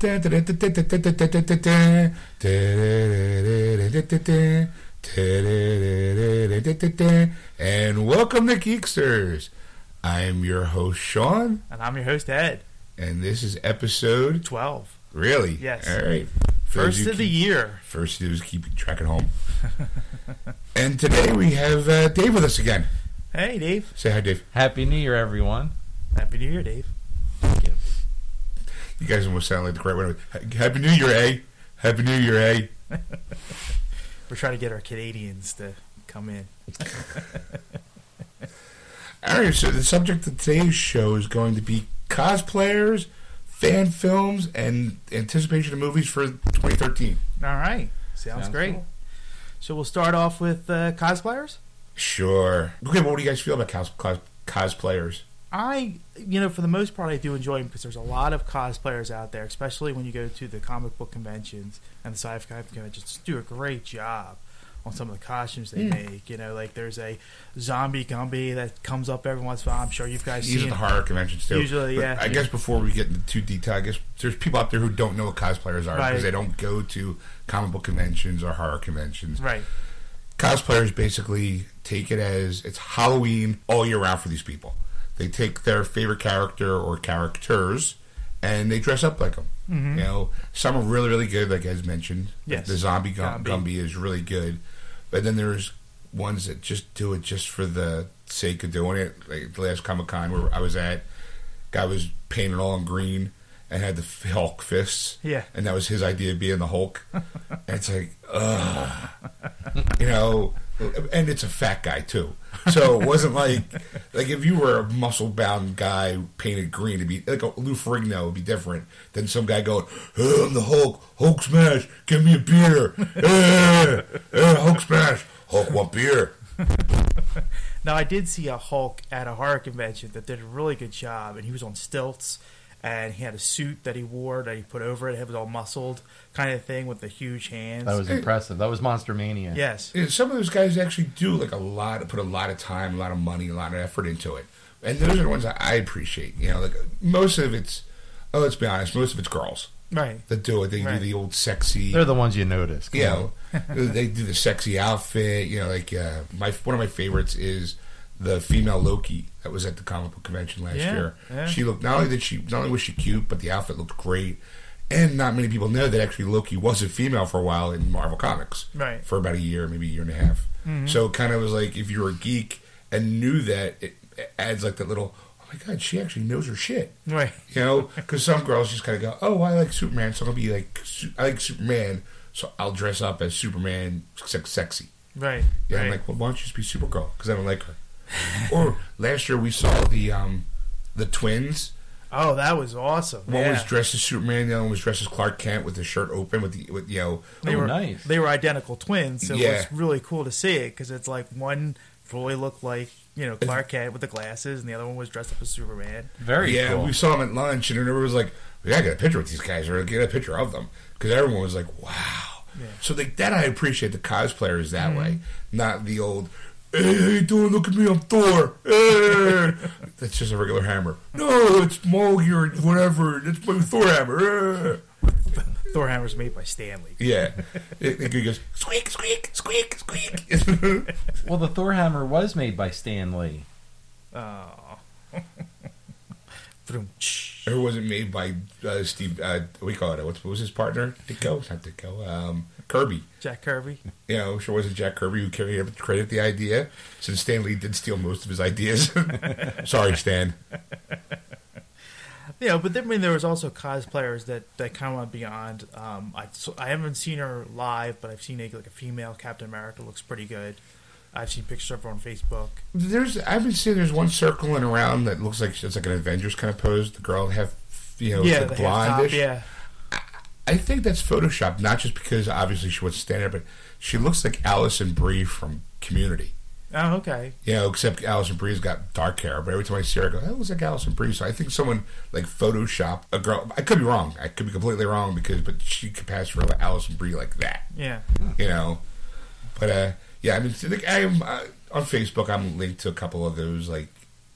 And welcome to Geeksters. I'm your host Sean, And I'm your host, Ed. and this is episode 12. really Yes. All right, For First you of the year. First to do is keep track at home. and today we have uh, Dave with us again. Hey, Dave. Say hi, Dave. Happy New Year, everyone. Happy New Year, Dave. You guys almost sound like the correct one. Happy New Year, eh? Happy New Year, eh? We're trying to get our Canadians to come in. All right, so the subject of today's show is going to be cosplayers, fan films, and anticipation of movies for 2013. All right. Sounds, Sounds great. cool. So we'll start off with uh, cosplayers. Sure. Okay, well, what do you guys feel about cos- cos- cosplayers? I, you know, for the most part, I do enjoy them because there's a lot of cosplayers out there, especially when you go to the comic book conventions and the sci-fi conventions. Just do a great job on some of the costumes they Yeah. make. You know, like there's a zombie Gumby that comes up every once in a while. I'm sure you guys seen. the horror conventions, too. Usually, But yeah. I guess before we get into too detail, I guess there's people out there who don't know what cosplayers are Right. because they don't go to comic book conventions or horror conventions. Right. cosplayers basically take it as it's Halloween all year round for these people. They take their favorite character or characters and they dress up like them. Mhm. You know, some are really, really good, like as mentioned. Yes. The zombie Gum- Gumby. Gumby is really good. But then there's ones that just do it just for the sake of doing it. Like the last Comic Con where I was at, guy was painted all in green and had the Hulk fists Yeah. and that was his idea of being the Hulk. and it's like, ugh, you know, and it's a fat guy too. So it wasn't like like if you were a muscle bound guy painted green, it'd be like a Lou Ferrigno would be different than some guy going, I'm the Hulk, Hulk smash, give me a beer, Hulk smash, Hulk want beer. Now, I did see a Hulk at a horror convention that did a really good job, and he was on stilts, and he had a suit that he wore that he put over it. It was all muscled, kind of thing, with the huge hands. That was impressive. That was Monster Mania. yes, Yeah, some of those guys actually do like a lot, put a lot of time, a lot of money, a lot of effort into it, and those are the ones that I appreciate. You know, like most of it's, oh, let's be honest, most of it's girls right. that do it. They Right. do the old sexy, They're the ones you notice. Come you know, they do the sexy outfit. You know, like uh, my one of my favorites is the female Loki that was at the comic book convention last Yeah, year. yeah. She looked not only did she not only was she cute, but the outfit looked great. And not many people know that actually Loki was a female for a while in Marvel Comics Right. for about a year, maybe a year and a half. Mm-hmm. So it kind of was like if you were a geek and knew that, it, adds like that little. Oh my god, she actually knows her shit. Right. You know, because some girls just kind of go, "Oh, I like Superman, so I'll be like, I like Superman, so I'll dress up as Superman, sex- sexy." Right. Yeah, right. I'm like, well, why don't you just be Supergirl? Because I don't like her. or last year we saw the um, the twins. oh, that was awesome. One yeah. was dressed as Superman, the other one was dressed as Clark Kent with his shirt open, with the with you know, they Oh, were nice. They were identical twins, so Yeah. it was really cool to see it because it's like one fully looked like you know Clark Kent with the glasses, and the other one was dressed up as Superman. Very yeah. cool. We saw them at lunch, and everyone was like, "We gotta get a picture with these guys, or get a picture of them," because everyone was like, "Wow." Yeah. So like that, I appreciate the cosplayers that way, not the old. Hey, how you doing? Look at me, I'm Thor. Hey. That's just a regular hammer. No, it's Mogi or whatever. It's my Thor hammer. Hey. Thor hammer's made by Stanley. Yeah. It, it goes squeak, squeak, squeak, squeak. well, the Thor hammer was made by Stanley. Oh. Vroom, tsh. it wasn't made by uh, Steve. Uh, we call it. What's, what was his partner? Ditko? Not Ditko. Um, Kirby. Jack Kirby. You know, sure wasn't Jack Kirby who carried credit the idea, since Stan Lee did steal most of his ideas. Sorry, Stan. Know, but then, I mean, there was also cosplayers that, that kind of went beyond. Um, I, so I haven't seen her live, but I've seen a, like a female Captain America looks pretty good. I've seen pictures of her on Facebook. There's, I've been seeing there's one circling around that looks like it's like an Avengers kind of pose. The girl have, you know, yeah, like the half top, blondish. yeah, I think that's Photoshop, not just because obviously she wasn't standing there, but she looks like Alison Brie from Community. Oh, okay. You know, except Alison Brie's got dark hair, but every time I see her, I go, that looks like Alison Brie. So I think someone like Photoshop a girl. I could be wrong. I could be completely wrong because, but she could pass for Alison Brie like that. Yeah. You know, but uh, yeah. I mean, I'm uh, on Facebook. I'm linked to a couple of those like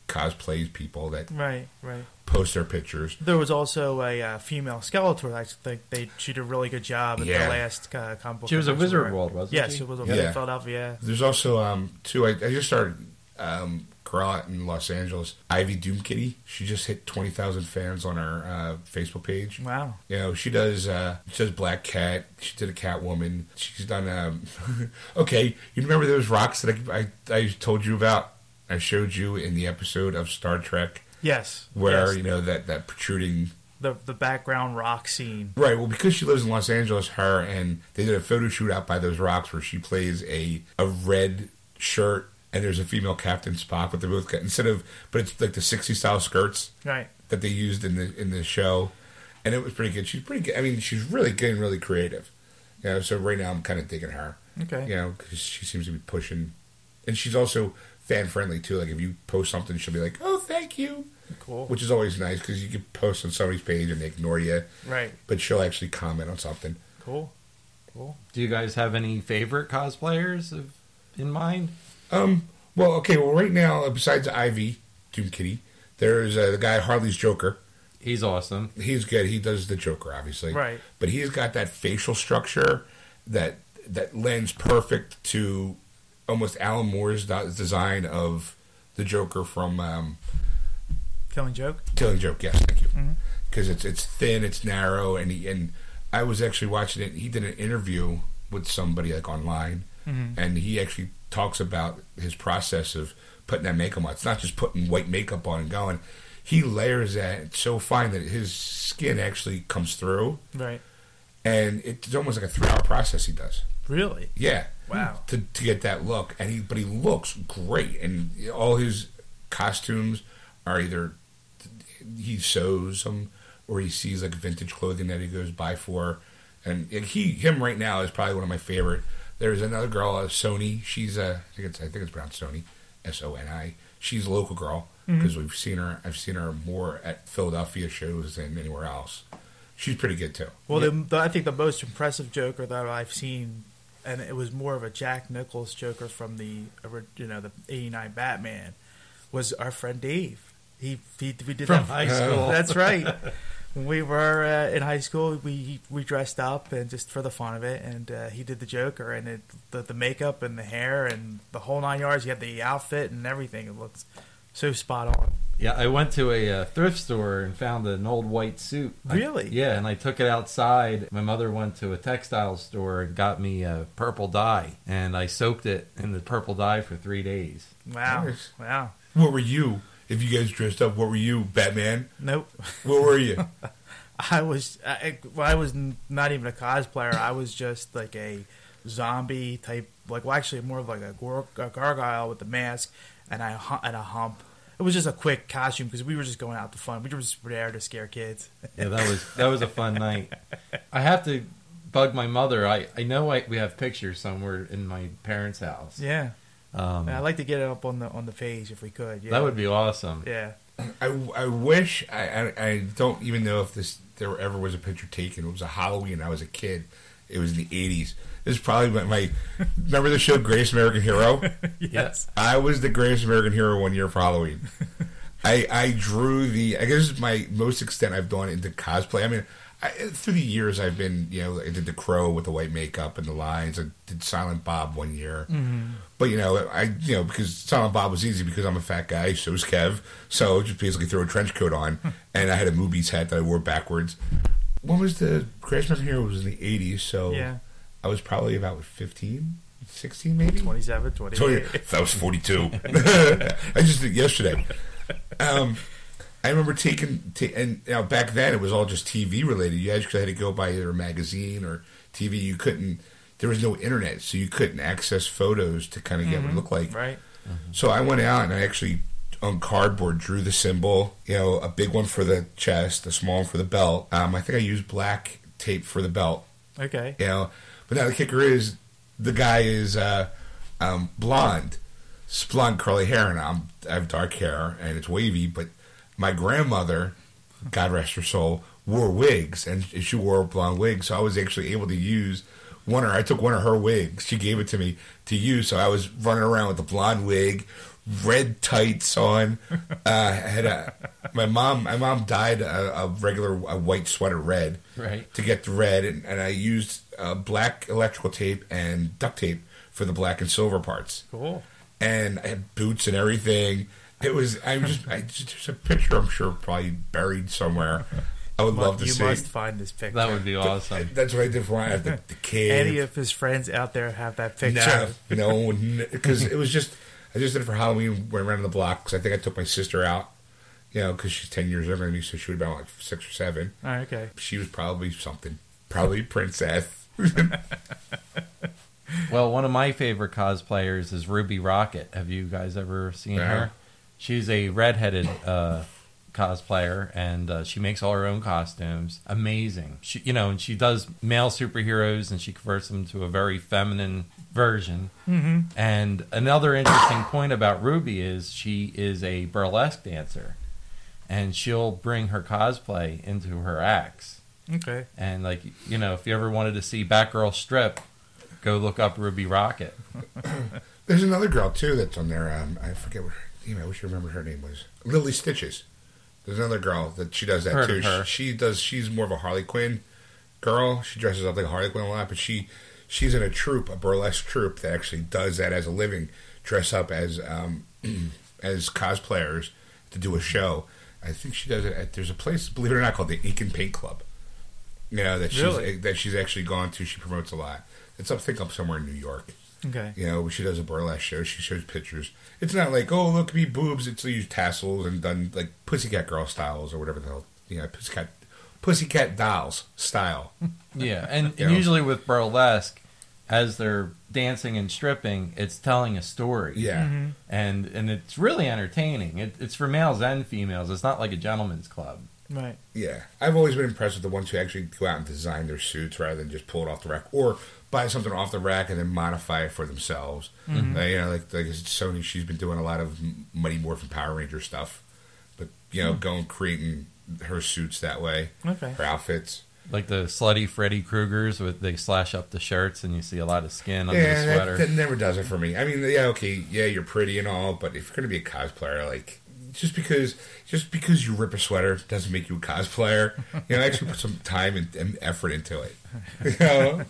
cosplays people that Right. Right. Post their pictures. There was also a uh, female Skeletor. I think they she did a really good job at Yeah. the last uh, comic book. She was a Wizard where- World, wasn't yes, she? it was a Yeah. Philadelphia. There's also um two. I, I just started um girl out in Los Angeles, Ivy Doomkitty. She just hit twenty thousand fans on her uh, Facebook page. Wow. You know, she does uh she does Black Cat. She did a Catwoman. She's done um okay, you remember those rocks that I, I I told you about? I showed you in the episode of Star Trek Yes. where, yes. you know, that that protruding the the background rock scene. Right. Well, because she lives in Los Angeles, her and they did a photo shoot out by those rocks where she plays a a red shirt and there's a female Captain Spock, but they're both got instead of but it's like the '60s style skirts Right. that they used in the in the show, and it was pretty good. She's pretty good. I mean, she's really getting really creative. You know, so right now I'm kind of digging her. Okay. You know, because she seems to be pushing, and she's also fan friendly too. Like if you post something, she'll be like, "Oh, thank you," Cool. which is always nice because you can post on somebody's page and they ignore you right. but she'll actually comment on something. Cool. Cool. Do you guys have any favorite cosplayers of, in mind? Um, well, okay, well, right now, uh, besides Ivy, Doomkitty, there's uh, the guy Harley's Joker. He's awesome. He's good. He does the Joker, obviously, Right. But he's got that facial structure that that lends perfect to almost Alan Moore's design of the Joker from um, Killing joke. Killing Joke. Yes, thank you. Mhm. Because it's it's thin, it's narrow, and he and I was actually watching it. He did an interview with somebody like online, Mhm. and he actually talks about his process of putting that makeup on. It's not just putting white makeup on and going. He layers that so fine that his skin actually comes through, Right. and it's almost like a three-hour process he does. Really. Yeah, Wow. to to get that look, and he but he looks great, and all his costumes are either he sews them or he sees like vintage clothing that he goes by for, and he him right now is probably one of my favorite. There's another girl, uh, Sony. She's uh, I think it's I think it's pronounced Sony, S O N I. She's a local girl because we've seen her. I've seen her more at Philadelphia shows than anywhere else. She's pretty good too. Well, the, the, I think the most impressive Joker that I've seen, and it was more of a Jack Nichols Joker from the you know the '89 Batman, was our friend Dave. He, he we did From that high school. That's right. When we were uh, in high school, we we dressed up and just for the fun of it, and uh, he did the Joker and it, the the makeup and the hair and the whole nine yards. He had the outfit and everything. It looks so spot on. Yeah, I went to a uh, thrift store and found an old white suit. I- Really? yeah, and I took it outside. My mother went to a textile store and got me a purple dye, and I soaked it in the purple dye for three days. Wow, Nice. wow. What were you? If you guys dressed up, what were you, Batman? Nope. What were you? I was I, well, I was n- not even a cosplayer. I was just like a zombie type, like well, actually more of like a, gor- a gargoyle with a mask and I hu- and a hump. It was just a quick costume because we were just going out to fun. We were just there to scare kids. Yeah, that was that was a fun night. I have to bug my mother. I I know I, we have pictures somewhere in my parents' house. Yeah, Um, I'd like to get it up on the on the page if we could. Yeah, That would be awesome. Yeah, I, I wish I, I I don't even know if this there ever was a picture taken. It was a Halloween. I was a kid. It was in the eighties. This is probably my, my remember the show Greatest American Hero. yes. I was the Greatest American Hero one year for Halloween. I I drew the. I guess it's my most extent I've gone into cosplay. I mean, I, through the years I've been you know I did the Crow with the white makeup and the lines. I did Silent Bob one year. Mm-hmm. But you know, I you know because Silent Bob was easy because I'm a fat guy. So is Kev. So just basically throw a trench coat on, and I had a Movies hat that I wore backwards. When was the Greatest American Hero? It was in the '80s. So Yeah, I was probably about what, 15, 16 maybe. 27, 28. 20, that was 42. I just did yesterday. Um, I remember taking, ta- and you know, back then it was all just TV related. You actually had to go by either a magazine or TV. You couldn't, there was no internet, so you couldn't access photos to kind of get what it looked like. Right. So I went out and I actually, on cardboard, drew the symbol, you know, a big one for the chest, a small one for the belt. Um, I think I used black tape for the belt Okay. you know. But now the kicker is the guy is uh, um, blonde, blonde curly hair, and I'm I have dark hair and it's wavy. But my grandmother, God rest her soul, wore wigs, and she wore a blonde wig, so I was actually able to use one of her. I took one of her wigs. She gave it to me to use, so I was running around with a blonde wig, red tights on. Uh, I had a my mom. My mom dyed a, a regular a white sweater red Right. to get the red, and, and I used uh, black electrical tape and duct tape for the black and silver parts. Cool. And I had boots and everything. It was. I just. I just there's a picture. I'm sure probably buried somewhere. I would love to you see. You must find this picture. That would be awesome. That's what I did for my the, the kid. Any of his friends out there have that picture? No, you know, because it was just I just did it for Halloween. Went around the block because I think I took my sister out. You know, because she's ten years younger than me, so she would have been like six or seven. Oh, okay. She was probably something, probably princess. Well, one of my favorite cosplayers is Ruby Rocket. Have you guys ever seen Uh-huh. her? She's a redheaded uh, cosplayer, and uh, she makes all her own costumes. Amazing. She, you know, and she does male superheroes, and she converts them to a very feminine version. Mm-hmm. And another interesting point about Ruby is she is a burlesque dancer, and she'll bring her cosplay into her acts. Okay. And like you know, if you ever wanted to see Batgirl strip, go look up Ruby Rocket. There's another girl too that's on there. Um, I forget what her name. I wish I remembered her name was Lily Stitches. There's another girl that she does that Heard too. of her. She, she does. She's more of a Harley Quinn girl. She dresses up like a Harley Quinn a lot, but she she's in a troupe, a burlesque troupe that actually does that as a living. Dress up as um, as cosplayers to do a show. I think she does it. At, there's a place, believe it or not, called the Ink and Paint Club. You know that she's Really? that she's actually gone to. She promotes a lot. It's up, I think up somewhere in New York. Okay. You know, she does a burlesque show. She shows pictures. It's not like, oh, look at me boobs. It's used tassels and done like Pussycat Girl styles or whatever the hell. You know, Pussycat, Pussycat Dolls style. Yeah, and, and usually with burlesque, as they're dancing and stripping, it's telling a story. Yeah. Mm-hmm. and and it's really entertaining. It, it's for males and females. It's not like a gentleman's club. Right. Yeah. I've always been impressed with the ones who actually go out and design their suits rather than just pull it off the rack or buy something off the rack and then modify it for themselves. Mm-hmm. Uh, you know, like, like Sony, she's been doing a lot of Mighty Morphin Power Ranger stuff. But, you know, going creating her suits that way, Okay. her outfits. Like the slutty Freddy Kruegers, with they slash up the shirts and you see a lot of skin under Yeah, the that, sweater. that never does it for me. I mean, yeah, okay, yeah, you're pretty and all, but if you're gonna be a cosplayer, like just because just because you rip a sweater doesn't make you a cosplayer. You know, actually put some time and, and effort into it. You know?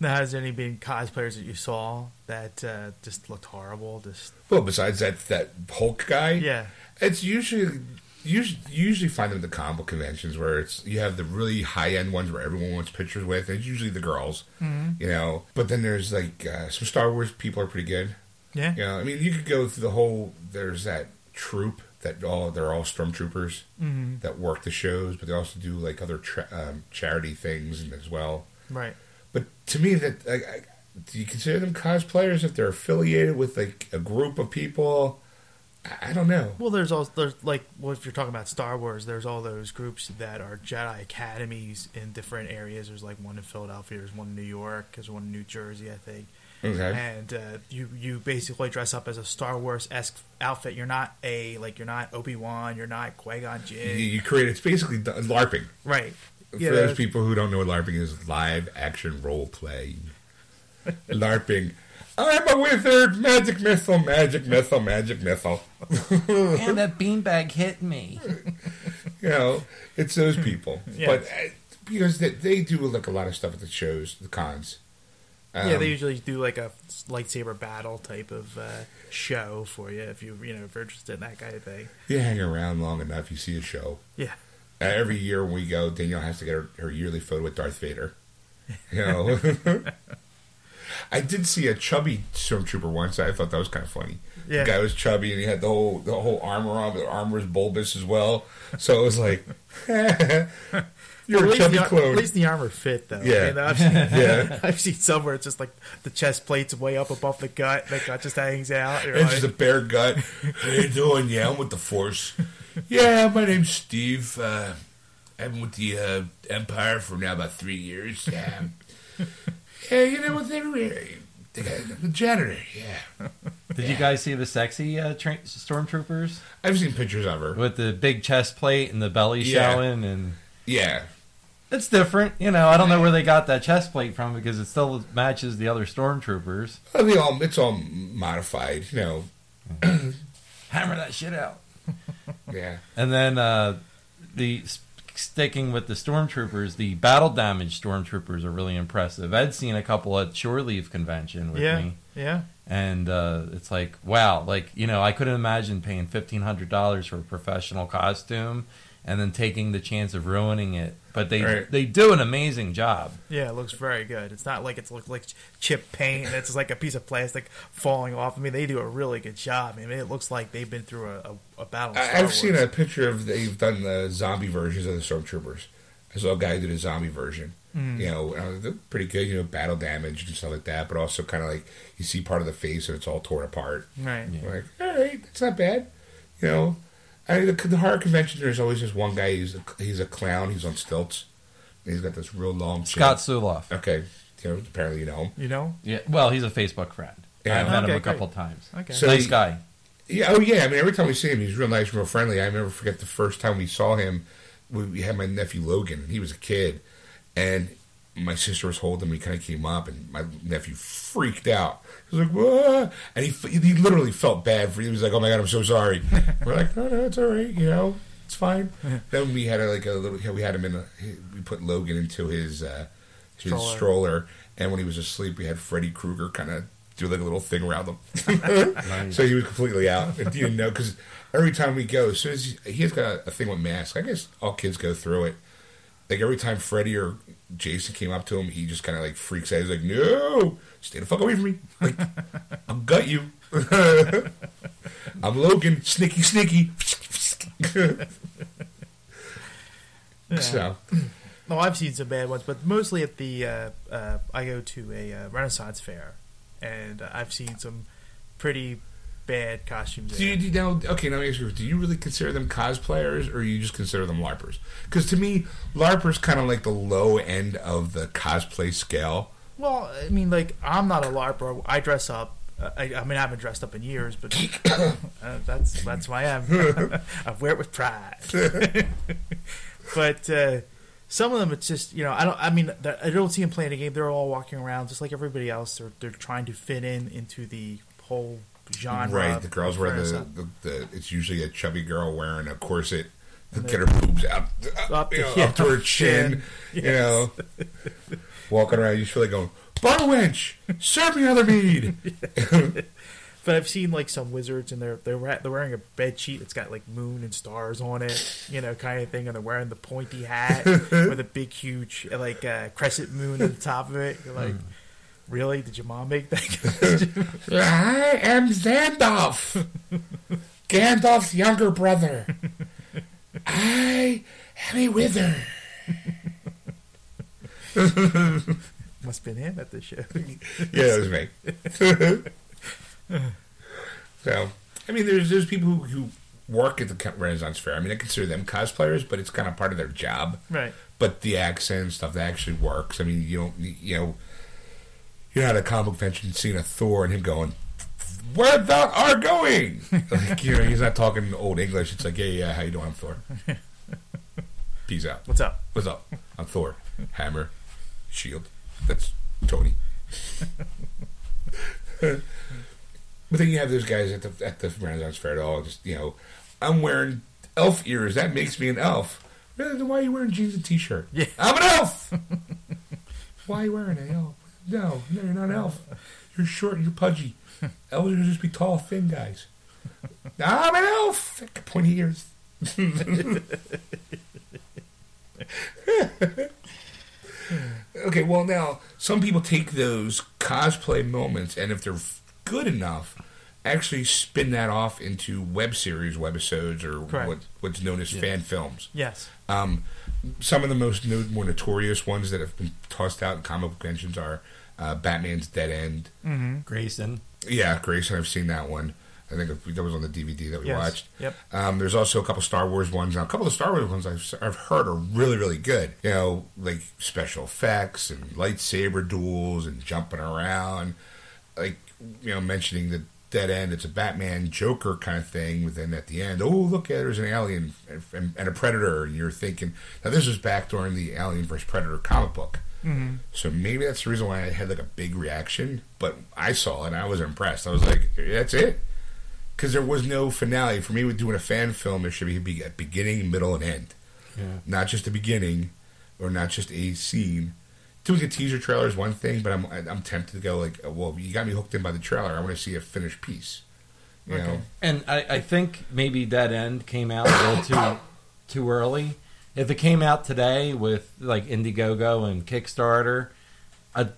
Now, has there any been cosplayers that you saw that uh, just looked horrible? Just well, besides that that Hulk guy, yeah. it's usually. Usually, you usually find them at the comic conventions where it's you have the really high end ones where everyone wants pictures with. And it's usually the girls, you know. But then there's like uh, some Star Wars people are pretty good. Yeah. You know, I mean, you could go through the whole. There's that troop that all they're all stormtroopers Mm-hmm. that work the shows, but they also do like other tra- um, charity things and as well. Right. But to me, that I, I, do you consider them cosplayers if they're affiliated with like a group of people? I, I don't know. Well, there's also there's like well, if you're talking about Star Wars, there's all those groups that are Jedi academies in different areas. There's like one in Philadelphia, there's one in New York, there's one in New Jersey, I think. Okay. And uh, you you basically dress up as a Star Wars esque outfit. You're not a like you're not Obi Wan, you're not Qui Gon You, Jinn, you create it's basically LARPing. right? For Yeah, those people who don't know what LARPing is, live action role play. LARPing. I'm a wizard. Magic missile. Magic missile. Magic missile. and that beanbag hit me. You know, it's those people. Yeah. But uh, because they, they do like a lot of stuff at the shows, the cons. Yeah, Um, they usually do like a lightsaber battle type of uh, show for you if you you know if you're interested in that kind of thing. you hang around long enough, you see a show. Yeah. Uh, every year we go, Danielle has to get her, her yearly photo with Darth Vader. You know, I did see a chubby stormtrooper once. I thought that was kind of funny. Yeah. The guy was chubby and he had the whole the whole armor on, but the armor was bulbous as well. So it was like, you're at a least chubby the, clone. At least the armor fit though. Yeah. I mean, I've, seen, yeah, I've seen some where it's just like the chest plate's way up above the gut, the gut just hangs out. It's like, just a bare gut. How you doing? Yeah, I'm with the Force. Yeah, my name's Steve. Uh, I've been with the uh, Empire for now about three years. Yeah, yeah, you know what? They're the, guy, the janitor. Yeah, Did you guys see the sexy uh, tra- stormtroopers I've seen pictures of her. with the big chest plate and the belly Yeah. showing? And Yeah, it's different, you know. I don't know where they got that chest plate from because it still matches the other stormtroopers. I mean, all it's all modified. You know, Hammer that shit out. Yeah. And then uh, the sticking with the stormtroopers, the battle damage stormtroopers are really impressive. I'd seen a couple at Shore Leave convention with yeah, me, yeah. and uh, it's like wow, like you know, I couldn't imagine paying fifteen hundred dollars for a professional costume and then taking the chance of ruining it. But they Right. they do an amazing job. Yeah, it looks very good. It's not like it's look like chip paint. It's like a piece of plastic falling off. I mean, they do a really good job. I mean, it looks like they've been through a, a, a battle. I, Star I've seen a picture of they've done the zombie versions of the stormtroopers. I saw a guy do the zombie version. Mm. You know, and I was- they're pretty good. You know, battle damage and stuff like that. But also kind of like you see part of the face and it's all torn apart. right. Yeah. Like, all right, that's not bad. You know, I mean, the, the horror convention. There's always this one guy. He's a, he's a clown. He's on stilts. And he's got this real long. chin. Scott Suloff. Okay, you know, apparently you know him. You know? Yeah, well, he's a Facebook friend. Yeah. I met Okay, him a great. couple times. Okay. So- nice he- guy. Yeah, oh yeah. I mean, every time we see him, he's real nice, real friendly. I never forget the first time we saw him. We, we had my nephew Logan, and he was a kid, and my sister was holding him. He kind of came up, and my nephew freaked out. He was like, "What?" And he he literally felt bad for. He was like, "Oh my god, I'm so sorry." We're like, "No, no, it's all right. You know, it's fine." then we had a, like a little. We had him in. A, we put Logan into his uh, his Stroller. stroller, and when he was asleep, we had Freddy Krueger kind of do like a little thing around him. Nice. So he was completely out. And you didn't know because every time we go, as soon as he, he has got a thing with masks, I guess all kids go through it. Like every time Freddy or Jason came up to him, he just kind of like freaks out. He's like, "No, stay the fuck away from me! Like, I'll gut you. I'm Logan, snicky, snicky." Yeah. So No, I've seen some bad ones, but mostly at the uh, uh, I go to a uh, Renaissance fair, and uh, I've seen some pretty bad costumes. Do you, there. do you now? Okay, let me ask you: Do you really consider them cosplayers, or you just consider them larpers? Because to me, larpers kind of like the low end of the cosplay scale. Well, I mean, like I'm not a LARPer. I dress up. I, I mean, I haven't dressed up in years, but uh, that's that's who I am. I wear it with pride. but uh, some of them, it's just you know, I don't. I mean, I don't see them playing a game. They're all walking around just like everybody else. They're they're trying to fit in into the whole genre. Right, the girls wear the, the, the. It's usually a chubby girl wearing a corset to get her boobs out, up, Up you know, yeah, up to her chin. You know, walking around, you feel like going, "Bar wench, serve me another mead." But I've seen like some wizards, and they're they're they're wearing a bed sheet that's got like moon and stars on it, you know, kind of thing, and they're wearing the pointy hat with a big, huge like uh, crescent moon at the top of it. You're like, really? Did your mom make that? I am Gandalf, Gandalf's younger brother. I am a wither. Must have been him at the show. Yeah, it was me. so, I mean, there's there's people who, who work at the Renaissance Fair. I mean, I consider them cosplayers, but it's kind of part of their job. right. But the accent and stuff that actually works. I mean, you don't, you know, you're not at a comic convention seeing a Thor and him going, "Where thou are going?" like, you know, he's not talking old English. It's like, "Yeah, yeah, how you doing? I'm Thor. Peace out. What's up? What's up? I'm Thor. Hammer, shield. That's Tony." But then you have those guys at the at the Renaissance Fair that all just you know, I'm wearing elf ears. That makes me an elf. Really? Then why are you wearing jeans and t-shirt? Yeah. I'm an elf. why are you wearing an elf? No, no, you're not an elf. You're short and you're pudgy. Elves are just be tall, thin guys. I'm an elf. Pointy ears. Okay, well now some people take those cosplay moments and if they're good enough, actually spin that off into web series, webisodes, or Correct. what, what's known as fan films. Yes. Um, some of the most no, more notorious ones that have been tossed out in comic book conventions are uh, Batman's Dead End. Mm-hmm. Grayson. Yeah, Grayson, I've seen that one. I think that was on the DVD that we Yes. watched. Yep. Um, there's also a couple Star Wars ones. Now, a couple of Star Wars ones I've, I've heard are really, really good. You know, like special effects and lightsaber duels and jumping around. Like, you know, mentioning the dead end, it's a Batman Joker kind of thing. But then at the end, oh, look, there's an alien and, and a predator. And you're thinking, now this was back during the Alien vs. Predator comic book. Mm-hmm. So maybe that's the reason why I had like a big reaction. But I saw it and I was impressed. I was like, that's it. Because there was no finale for me. With doing a fan film, there should be a beginning, middle, and end, Yeah. not just a beginning or not just a scene. Doing a teaser trailer is one thing, but I'm I'm tempted to go like, uh, well, you got me hooked in by the trailer. I want to see a finished piece. You Okay. know, And I, I think maybe Dead End came out a little too too early. If it came out today with like Indiegogo and Kickstarter, a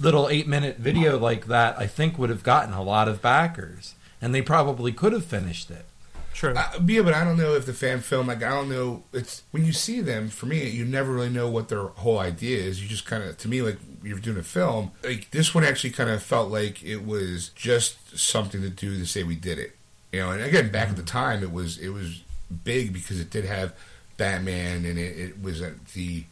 little eight minute video like that, I think would have gotten a lot of backers, and they probably could have finished it. True. Uh, yeah, but I don't know if the fan film, like, I don't know. It's when you see them. For me, you never really know what their whole idea is. You just kind of, to me, like you're doing a film. Like this one actually kind of felt like it was just something to do to say we did it. You know, and again, back at the time, it was it was big because it did have Batman, and it, it was uh, the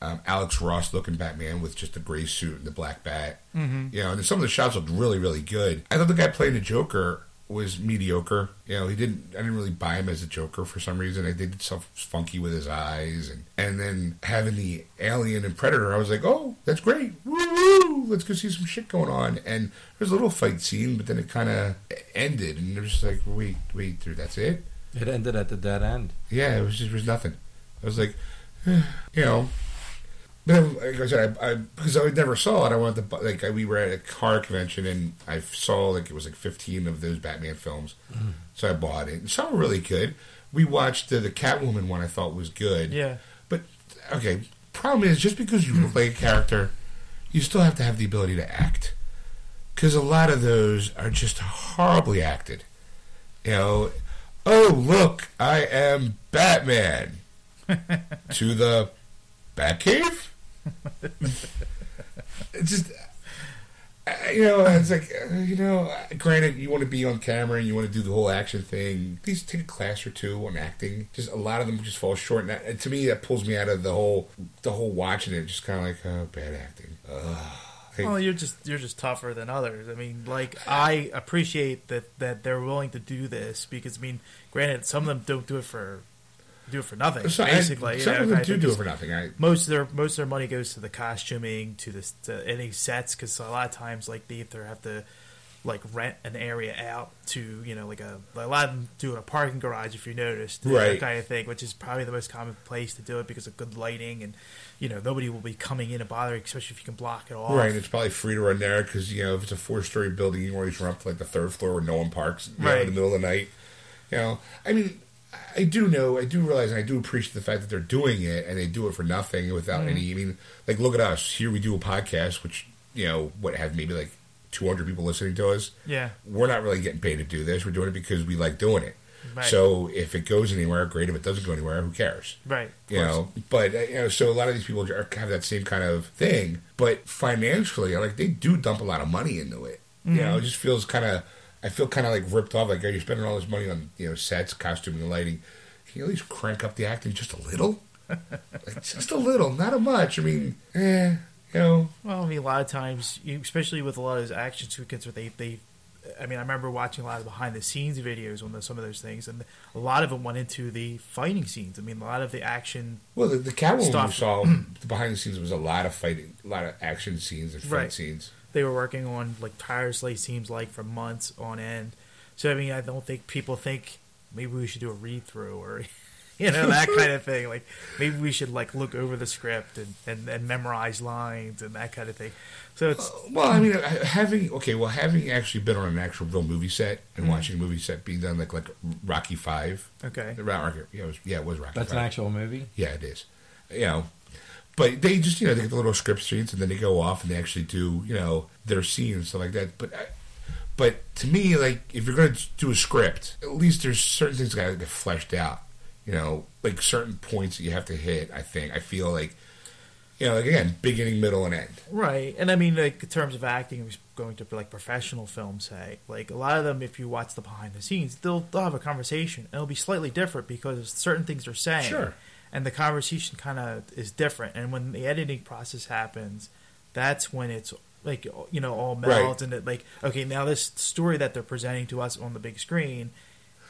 um, Alex Ross looking Batman with just a gray suit and the black bat. mm-hmm. You know, and some of the shots looked really, really good. I thought the guy playing the Joker was mediocre. You know, he didn't. I didn't really buy him as a Joker for some reason. I did stuff funky with his eyes, and and then having the Alien and Predator, I was like, oh, that's great. Woo woo! Let's go see some shit going on. And there's a little fight scene, but then it kind of ended, and it was just like, wait, wait, dude, that's it. It ended at the dead end. Yeah, it was just it was nothing. I was like, you know. But then, like I said, I, I because I never saw it. I wanted to like I, we were at a car convention and I saw like it was like fifteen of those Batman films, mm-hmm. so I bought it. And some were really good. We watched the, the Catwoman one. I thought was good. Yeah. But okay, problem is just because you like a character, you still have to have the ability to act. Because a lot of those are just horribly acted. You know, oh look, I am Batman. to the Batcave. It's just. uh, You know, it's like uh, you know. Granted, you want to be on camera and you want to do the whole action thing. Please take a class or two on acting. Just a lot of them just fall short. And, that, and to me, that pulls me out of the whole the whole watching it. Just kind of like oh, bad acting. Ugh. Well, you're just you're just tougher than others. I mean, like I appreciate that that they're willing to do this because I mean, granted, some of them don't do it for do it for nothing. so I- basically, you some know, of them do do it for nothing. I, most of their most of their money goes to the costuming, to the to any sets, because a lot of times like they either have to like rent an area out to you know like a, a lot of them do it in a parking garage if you noticed that Right. kind of thing, which is probably the most common place to do it because of good lighting and you know nobody will be coming in and bothering, especially if you can block it off. Right, and it's probably free to run there because you know if it's a four story building, you can always run up to like the third floor where no one parks you know, Right. in the middle of the night. You know, I mean, I do know, I do realize, and I do appreciate the fact that they're doing it and they do it for nothing without Mm-hmm. any. I mean, like look at us here. We do a podcast, which you know what have maybe like two hundred people listening to us. Yeah. We're not really getting paid to do this. We're doing it because we like doing it. Right. So if it goes anywhere, great. If it doesn't go anywhere, who cares? Right. you know but uh, you know so a lot of these people are, have that same kind of thing but financially like they do dump a lot of money into it you know it just feels kind of i feel kind of like ripped off like are you spending all this money on you know sets costuming and lighting can you at least crank up the acting just a little like just a little not a much i mean eh you know Well, I mean, a lot of times, you, especially with a lot of those action sequences, where they, they, I mean, I remember watching a lot of behind the scenes videos on the, some of those things, and a lot of them went into the fighting scenes. I mean, a lot of the action, well the, the catwoman we Stuff. saw the behind the scenes was a lot of fighting a lot of action scenes and fight Right. scenes they were working on like tirelessly, seems like for months on end. So I mean, I don't think people think maybe we should do a read through or. You know that kind of thing. Like maybe we should like look over the script and, and, and memorize lines and that kind of thing. So it's Well, I mean, uh, having okay, well, having actually been on an actual real movie set and Mm-hmm. watching a movie set being done like like Rocky Five, okay. Rocky, yeah, it was yeah, it was Rocky. That's an actual movie. Yeah, it is. You know, but they just you know they get the little script scenes and then they go off and they actually do you know their scenes and stuff like that. But I, but to me, like if you're going to do a script, at least there's certain things that got to get fleshed out. You know, like certain points that you have to hit. I think I feel like you know, like again, beginning, middle, and end. Right, and I mean, like in terms of acting, it was going to like professional films. Say, like a lot of them, if you watch the behind the scenes, they'll they'll have a conversation, and it'll be slightly different because certain things they're saying, Sure. And the conversation kind of is different. And when the editing process happens, that's when it's like you know all melds Right. and it like okay, now this story that they're presenting to us on the big screen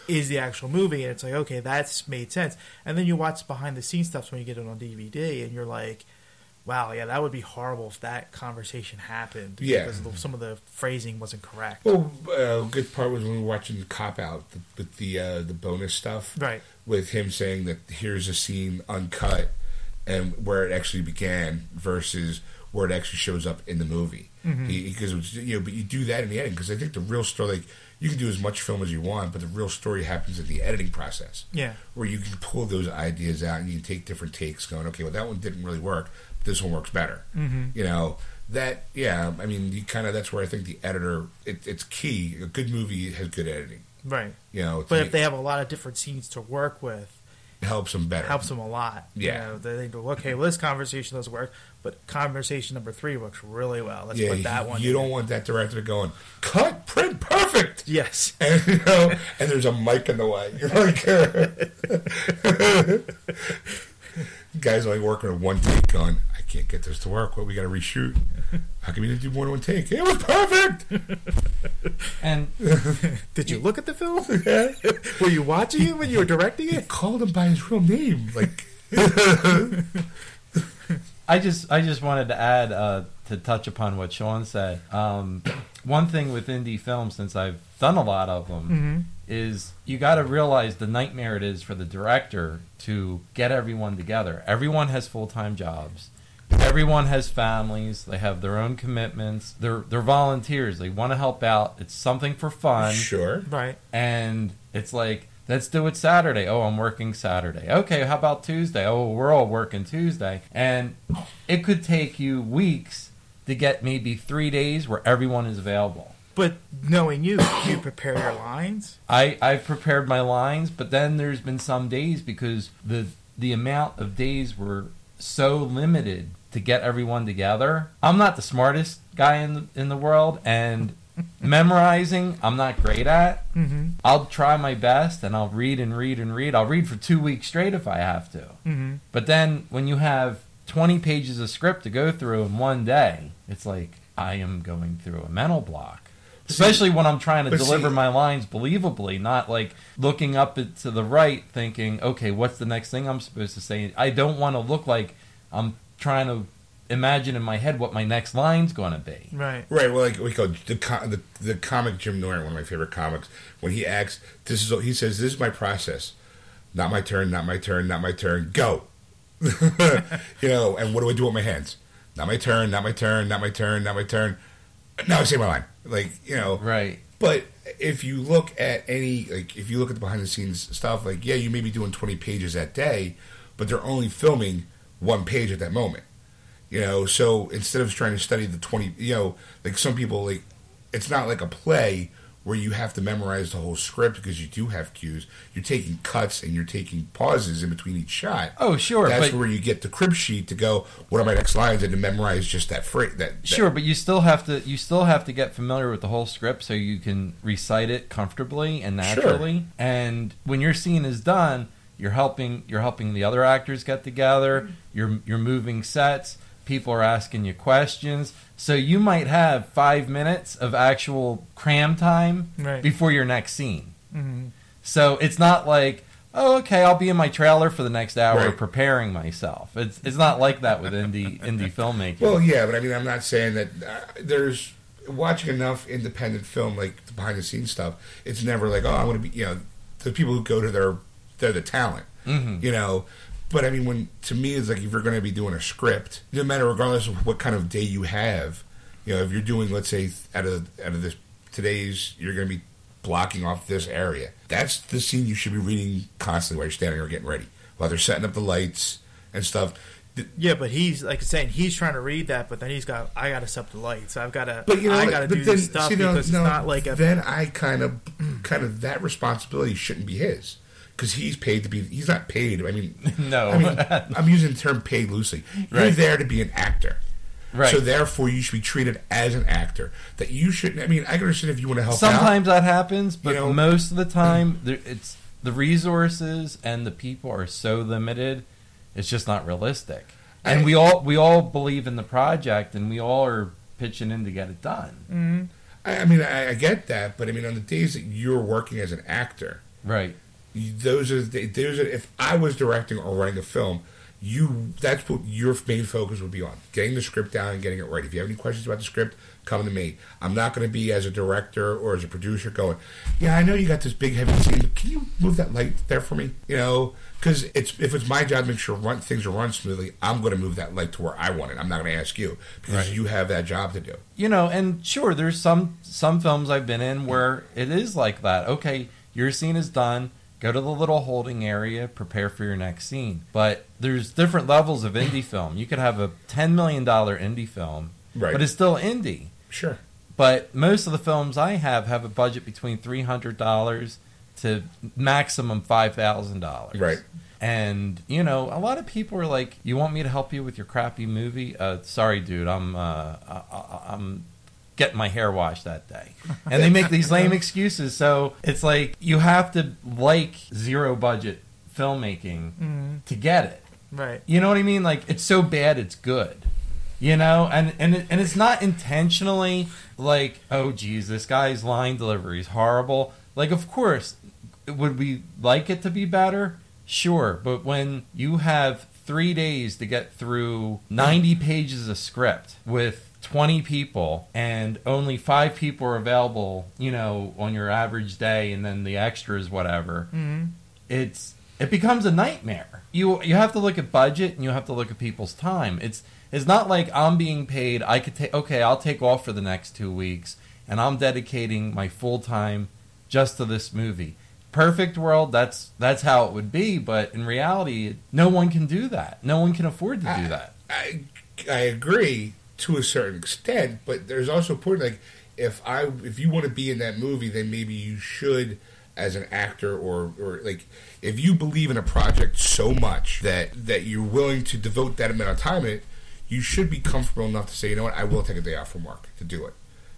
is the actual movie, and it's like okay, that's made sense. And then you watch behind the scenes stuff when you get it on DVD, and you're like wow, yeah, that would be horrible if that conversation happened. Yeah. because the, some of the phrasing wasn't correct. Well, uh, a good part was when we were watching the cop out the, with the uh, the bonus stuff, Right. With him saying that here's a scene uncut and where it actually began versus where it actually shows up in the movie. Mm-hmm. Because it was, you know, but you do that in the editing because I think the real story, like you can do as much film as you want, but the real story happens in the editing process. Yeah. where you can pull those ideas out and you can take different takes, going, okay, well that one didn't really work, but this one works better. Mm-hmm. You know that, yeah. I mean, you kind of that's where I think the editor it, it's key. A good movie has good editing. Right. You know, But if they have a lot of different scenes to work with, it helps them better. helps them a lot. You Yeah. know, they go, okay, well, this conversation doesn't work, but conversation number three works really well. Let's yeah, put that one. you don't want that director going cut, print, perfect. Yes. And you know, and there's a mic in the way. You're like, guys only working on one take. I can't get this to work. What we got to reshoot? How come you didn't do more than one take? It was perfect. And Did you look at the film? Were you watching it when you were directing He it? called him by his real name. Like, I just I just wanted to add uh, to touch upon what Sean said. Um, one thing with indie films, since I've done a lot of them, Mm-hmm. is you got to realize the nightmare it is for the director to get everyone together. Everyone has full time jobs. Everyone has families. They have their own commitments. They're they're volunteers. They want to help out. It's something for fun sure. Right. and it's like let's do it saturday oh i'm working saturday okay how about tuesday oh we're all working tuesday and it could take you weeks to get maybe three days where everyone is available But knowing you, you prepare your lines. i i've prepared my lines but then there's been some days because the the amount of days were so limited to get everyone together i'm not the smartest guy in the, in the world and memorizing i'm not great at Mm-hmm. I'll try my best and I'll read and read and read. I'll read for two weeks straight if I have to. Mm-hmm. But then when you have 20 pages of script to go through in one day, it's like I am going through a mental block. Especially when I'm trying to but deliver see- my lines believably, not like looking up to the right thinking, okay, what's the next thing I'm supposed to say? I don't want to look like I'm trying to imagine in my head what my next line's going to be. Right. Right. Well, like we call the, co- the the comic Jim Norton, one of my favorite comics. When he acts, this is he says, "This is my process. Not my turn. Not my turn. Not my turn. Go." you know. And what do I do with my hands? Not my turn. Not my turn. Not my turn. Not my turn. Now I say my line. Like you know. Right. But if you look at any, like, if you look at the behind the scenes stuff, like, yeah, you may be doing 20 pages that day, but they're only filming one page at that moment. You know, so instead of trying to study the 20, you know, like some people, like, it's not like a play where you have to memorize the whole script because you do have cues. You're taking cuts and you're taking pauses in between each shot. Oh, sure. That's where you get the crib sheet to go, what are my next lines, and to memorize just that phrase. That, that Sure, but you still have to you still have to get familiar with the whole script so you can recite it comfortably and naturally. Sure. naturally. And when your scene is done, you're helping you're helping the other actors get together. You're you're moving sets. People are asking you questions. So you might have five minutes of actual cram time Right. before your next scene. Mm-hmm. So it's not like, oh, okay, I'll be in my trailer for the next hour Right. preparing myself. It's it's not like that with indie indie filmmaking. Well, yeah, but I mean, I'm not saying that uh, there's watching enough independent film, like the behind the scenes stuff. It's never like, oh, I want to be, you know, the people who go to their, they're the talent, Mhm. you know. But I mean, when to me, it's like if you're going to be doing a script, no matter regardless of what kind of day you have, you know, if you're doing, let's say, out of out of this today's, you're going to be blocking off this area. That's the scene you should be reading constantly while you're standing or getting ready, while they're setting up the lights and stuff. Yeah, but he's like saying he's trying to read that, but then he's got I got to set the lights. I've got to. But you know, I got to do then, this stuff see, no, because no, it's not like a. then I kind of, kind of that responsibility shouldn't be his because he's paid to be. He's not paid. I mean, No. I mean, I'm using the term paid loosely. You're Right. there to be an actor, Right. So therefore, you should be treated as an actor. That you shouldn't. I mean, I can understand if you want to help out. Sometimes that happens, but You know- most of the time, there, it's the resources and the people are so limited. It's just not realistic. And I- we all we all believe in the project, and we all are pitching in to get it done. Mhm. I, I mean, I, I get that, but I mean, on the days that you're working as an actor, Right. Those are the, those are if I was directing or writing a film, you that's what your main focus would be on getting the script down and getting it right. If you have any questions about the script, come to me. I'm not going to be as a director or as a producer going, yeah, I know you got this big heavy scene, but can you move that light there for me? You know, because it's if it's my job to make sure run, things are run smoothly, I'm going to move that light to where I want it. I'm not going to ask you because Right. you have that job to do. you know, and sure, there's some some films I've been in where it is like that. Okay, your scene is done. Go to the little holding area, prepare for your next scene. But there's different levels of indie film. You could have a ten million dollar indie film, Right. but it's still indie. Sure. But most of the films I have have a budget between three hundred dollars to maximum five thousand dollars. Right. And you know, a lot of people are like, "You want me to help you with your crappy movie?" Uh, sorry, dude. I'm uh, I, I, I'm getting my hair washed that day, and they make these lame excuses. So it's like you have to like zero budget filmmaking Mhm. to get it. Right. You know what I mean? Like it's so bad it's good. You know, and and it, and it's not intentionally like, oh geez, this guy's line delivery is horrible. Like, of course, would we like it to be better? Sure, but when you have three days to get through ninety pages of script with twenty people and only five people are available, you know, on your average day, and then the extras, whatever hmm it's it becomes a nightmare. You you have to look at budget and you have to look at people's time. It's it's not like I'm being paid. I could take okay, I'll take off for the next two weeks, and I'm dedicating my full time just to this movie. Perfect world, that's that's how it would be. But in reality, no one can do that. No one can afford to do that. I I agree to a certain extent, but there's also a point like if I if you want to be in that movie, then maybe you should as an actor or or like if you believe in a project so much that that you're willing to devote that amount of time in it, you should be comfortable enough to say, you know what, I will take a day off from work to do it.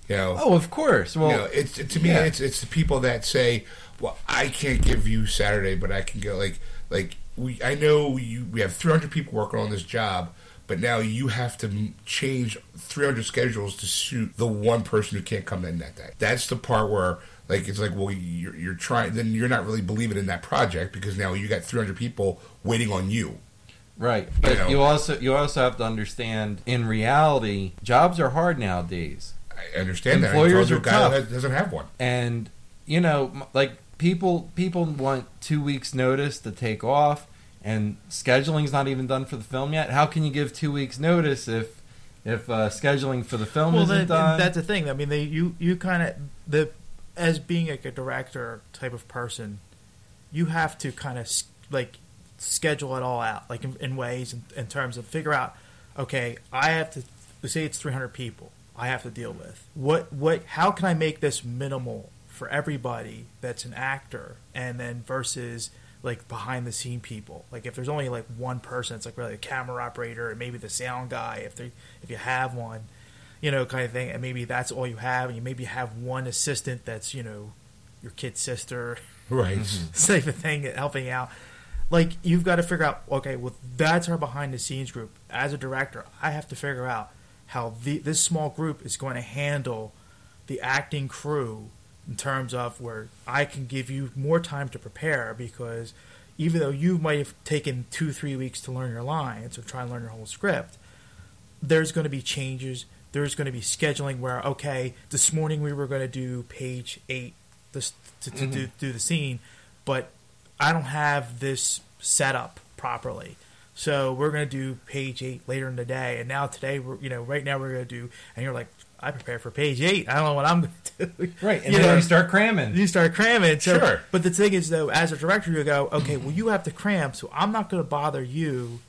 You know, Oh, of course. Well, you know, it's to me, yeah. it's it's the people that say, "Well, I can't give you Saturday, but I can go." Like, like we, I know you. We have 300 people working on this job, but now you have to change 300 schedules to suit the one person who can't come in that day. That's the part where, like, it's like, well, you're, you're trying. Then you're not really believing in that project because now you got 300 people waiting on you. Right, but know. you also you also have to understand in reality, jobs are hard nowadays. I understand that. Employers told you are tough. that doesn't have one. and you know like people people want two weeks notice to take off and scheduling's not even done for the film yet how can you give two weeks notice if if uh, scheduling for the film Well, isn't then, done that's the thing. I mean, they you you kind of the as being like a director type of person, you have to kind of like schedule it all out, like in, in ways in, in terms of figure out. Okay, I have to say it's 300 people. I have to deal with what what how can I make this minimal for everybody that's an actor, and then versus like behind the scene people. Like if there's only like one person, it's like really a camera operator and maybe the sound guy if they if you have one you know, kind of thing, and maybe that's all you have, and you maybe have one assistant that's, you know, your kid's sister, Right. of thing, helping out. Like you've got to figure out, okay, well, that's our behind the scenes group. As a director, I have to figure out how the, this small group is going to handle the acting crew in terms of where I can give you more time to prepare because even though you might have taken two, three weeks to learn your lines or try and learn your whole script, there's going to be changes. There's going to be scheduling where, okay, this morning we were going to do page eight this, to, to do, mm-hmm. do the scene, but I don't have this set up properly. So we're going to do page eight later in the day. And now today, we're, you know, right now we're going to do, and you're like, I prepare for page eight. I don't know what I'm going to do. right and You then know, you start cramming you start cramming. So, Sure. But the thing is, though, as a director, you go, okay, well, you have to cram, so I'm not going to bother you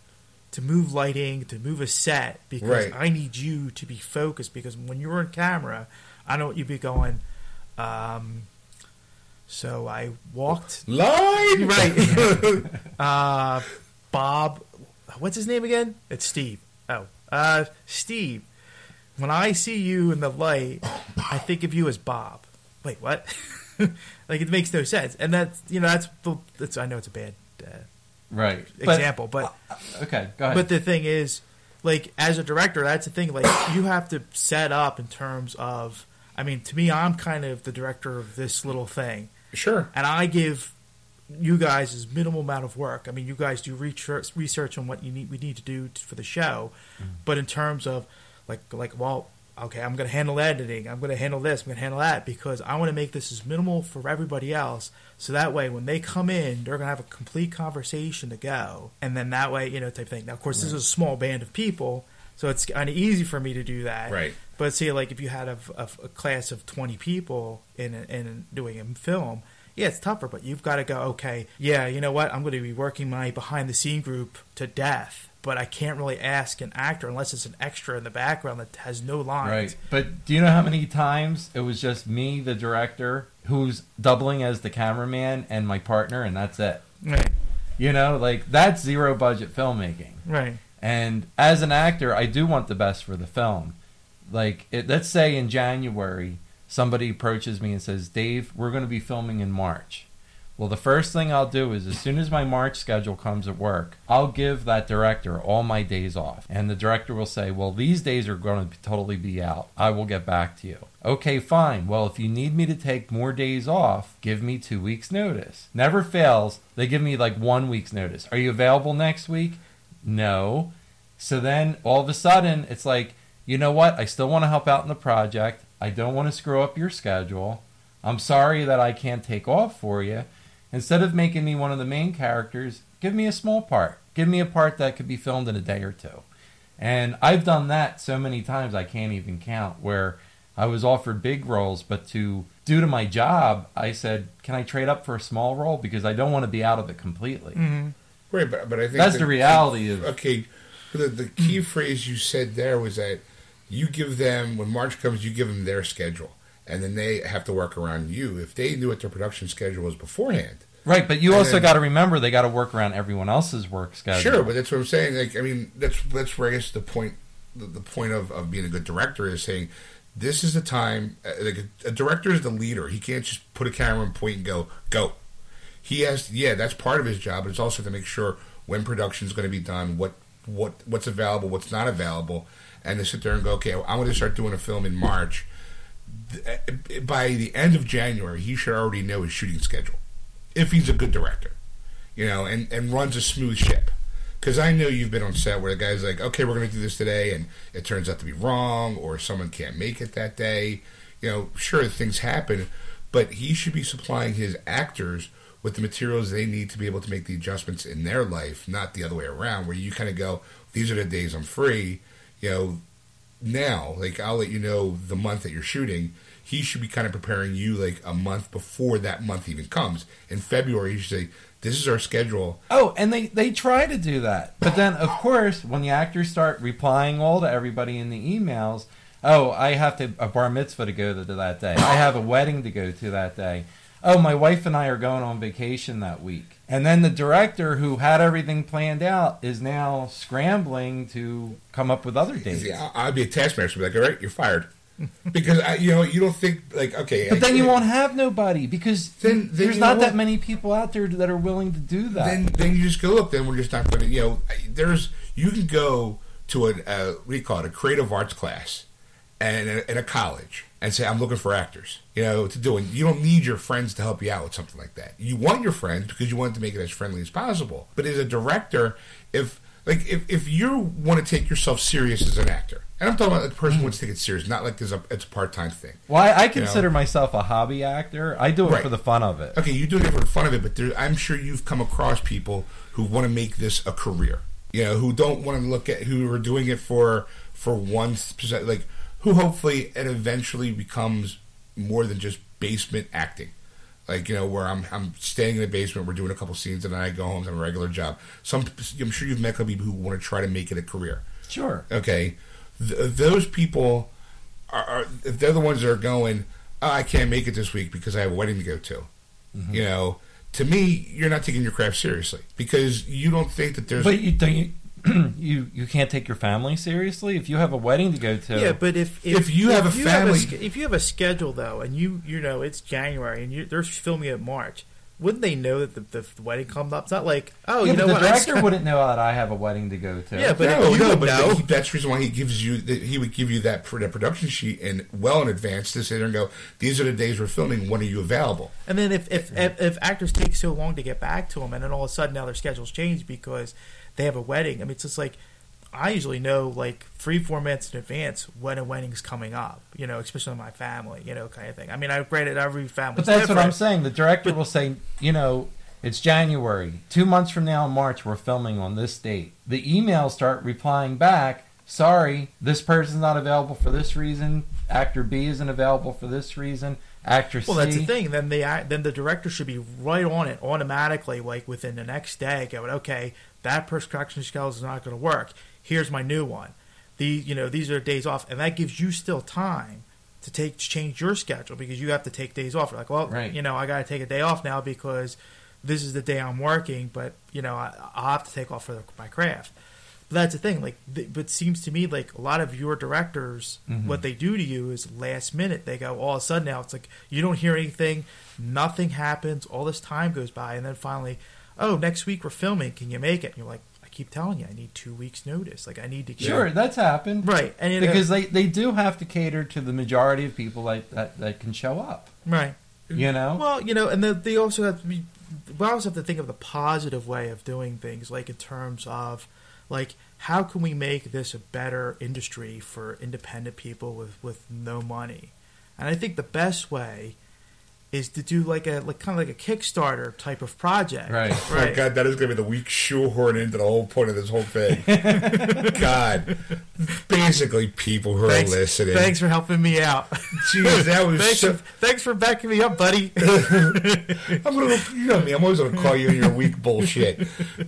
to move lighting, to move a set, because Right. I need you to be focused. Because when you're on camera, I know what you'd be going. Um, so I walked Line. right. uh, Bob, what's his name again? It's Steve. Oh, uh, Steve. When I see you in the light, I think of you as Bob. Wait, what? like it makes no sense, and that's you know that's the that's I know it's a bad uh, right But- example, but okay go ahead but the thing is, like as a director, that's the thing. Like you have to set up in terms of. I mean, to me, I'm kind of the director of this little thing Sure. and I give you guys is minimal amount of work. I mean, you guys do research research on what you need we need to do t- for the show, but in terms of like like well, okay, I'm going to handle editing. I'm going to handle this. I'm going to handle that because I want to make this as minimal for everybody else. So that way, when they come in, they're going to have a complete conversation to go, and then that way, you know, type thing. Now, of course, this is a small band of people, so it's kind of easy for me to do that. Right. But see, like if you had a, a, a class of twenty people in in doing a film, yeah, it's tougher. But you've got to go. Okay, yeah, you know what? I'm going to be working my behind the scene group to death, but I can't really ask an actor unless it's an extra in the background that has no lines. Right. But do you know how many times it was just me, the director, who's doubling as the cameraman and my partner, and that's it? Right. You know, like that's zero budget filmmaking. Right. And as an actor, I do want the best for the film. Like, it, let's say in January, somebody approaches me and says, Dave, we're going to be filming in March. Well, the first thing I'll do is as soon as my March schedule comes at work, I'll give that director all my days off. And the director will say, Well, these days are going to totally be out. I will get back to you. Okay, fine. Well, if you need me to take more days off, give me two weeks' notice. Never fails. They give me like one week's notice. Are you available next week? No. So then all of a sudden, it's like, you know what? I still want to help out in the project. I don't want to screw up your schedule. I'm sorry that I can't take off for you. Instead of making me one of the main characters, give me a small part. Give me a part that could be filmed in a day or two. And I've done that so many times I can't even count where I was offered big roles, but to due to my job, I said, "Can I trade up for a small role because I don't want to be out of it completely." hmm Right, but, but I think That's that- the reality of Okay, the the key phrase you said there was that you give them when March comes, you give them their schedule, and then they have to work around you. If they knew what their production schedule was beforehand, right. But you also got to remember they got to work around everyone else's work schedule. sure. But that's what I'm saying. Like, I mean, that's that's where I guess the point the, the point of, of being a good director is saying this is the time. uh, Like a, a director is the leader. He can't just put a camera and point and go go. He has yeah, that's part of his job. But it's also to make sure when production is going to be done, what what what's available, what's not available, and to sit there and go, okay, I'm going to start doing a film in March. By the end of January, he should already know his shooting schedule, if he's a good director, you know, and and runs a smooth ship. Because I know you've been on set where the guy's like, okay, we're going to do this today, and it turns out to be wrong, or someone can't make it that day. You know, sure, things happen, but he should be supplying his actors with the materials they need to be able to make the adjustments in their life, not the other way around, where you kind of go, these are the days I'm free. You know, now, like, I'll let you know the month that you're shooting. He should be kind of preparing you like a month before that month even comes. In February, he should say, this is our schedule. Oh, and they they try to do that, but then of course when the actors start replying all to everybody in the emails, oh, I have to a bar mitzvah to go to that day. I have a wedding to go to that day. Oh, my wife and I are going on vacation that week. And then the director who had everything planned out is now scrambling to come up with other dates. See, I- I'd be a taskmaster, be like, all right, you're fired. because I, you know, you don't think like, okay, But then you I- won't have nobody because Then- then there's not that many people out there that are willing to do that. Then, then you just go look. Then we're just not going to, you know, there's you can go to a uh, what do you call it, a creative arts class, and in a college, and say, I'm looking for actors, you know, to do. it. you don't need your friends to help you out with something like that. You want your friends because you want to make it as friendly as possible. But as a director, if like if, if you want to take yourself serious as an actor, and I'm talking about the person who wants to take it serious, not like it's a it's a part time thing. well, I, I know? consider myself a hobby actor. I do it Right. for the fun of it. Okay, you're doing it for the fun of it, but there, I'm sure you've come across people who want to make this a career. You know, who don't want to look at who are doing it for for one specific, like who hopefully it eventually becomes more than just basement acting. Like you know, where I'm I'm staying in the basement, we're doing a couple scenes, and then I go home to a regular job. Some I'm sure you've met people who want to try to make it a career Sure. okay, Th- those people are, are if they're the ones that are going, oh, I can't make it this week because I have a wedding to go to. Mm-hmm. You know, to me, you're not taking your craft seriously because you don't think that there's. But you don't you, you you can't take your family seriously if you have a wedding to go to. Yeah, but if If you have a family- sch- if you have a schedule though, and you you know it's January and you, they're filming it March, wouldn't they know that the, the wedding comes up? It's not like, oh, yeah, you know but what? the director just- wouldn't know that I have a wedding to go to. Yeah, but no, you no, would but know. he- that's the reason why he gives you that he would give you that for the production sheet and well in advance to sit there and go, these are the days we're filming. When are you available? And then if if, if if actors take so long to get back to them, and then all of a sudden now their schedules change because they have a wedding. I mean, it's just like I usually know like three four months in advance when a wedding's coming up. You know, especially in my family. You know, kind of thing. I mean, I've granted every family. But that's what I'm saying. The director will say, you know, it's January. Two months from now in March, we're filming on this date. The emails start replying back. Sorry, this person's not available for this reason. Actor B isn't available for this reason. Actor Well, C. that's the thing. Then the then the director should be right on it automatically, like within the next day, going, okay, that production schedule is not going to work. Here's my new one. The you know these are days off, and that gives you still time to take to change your schedule because you have to take days off. You're like, well, Right. you know, I got to take a day off now because this is the day I'm working, but you know, I, I'll have to take off for the, my craft. But that's the thing. Like, th- but it seems to me like a lot of your directors, Mhm. what they do to you is last minute. They go all of a sudden now. It's like you don't hear anything, nothing happens. All this time goes by, and then finally, oh, next week we're filming. Can you make it? And you're like, I keep telling you, I need two weeks notice. Like, I need to get Sure, that's happened. right. And it, uh, Because they, they do have to cater to the majority of people like, that, that can show up. right. You know? Well, you know, and the, they also have to be. We also have to think of the positive way of doing things, like in terms of, like, how can we make this a better industry for independent people with with no money? And I think the best way is to do like a like kind of like a Kickstarter type of project, Right. Oh my Right. God, that is going to be the weak shoehorn into the whole point of this whole thing. God, basically, people who Thanks, are listening. thanks for helping me out. Jeez, that was thanks, so. for, thanks for backing me up, buddy. I'm gonna, you know me. I'm always gonna call you on your weak bullshit.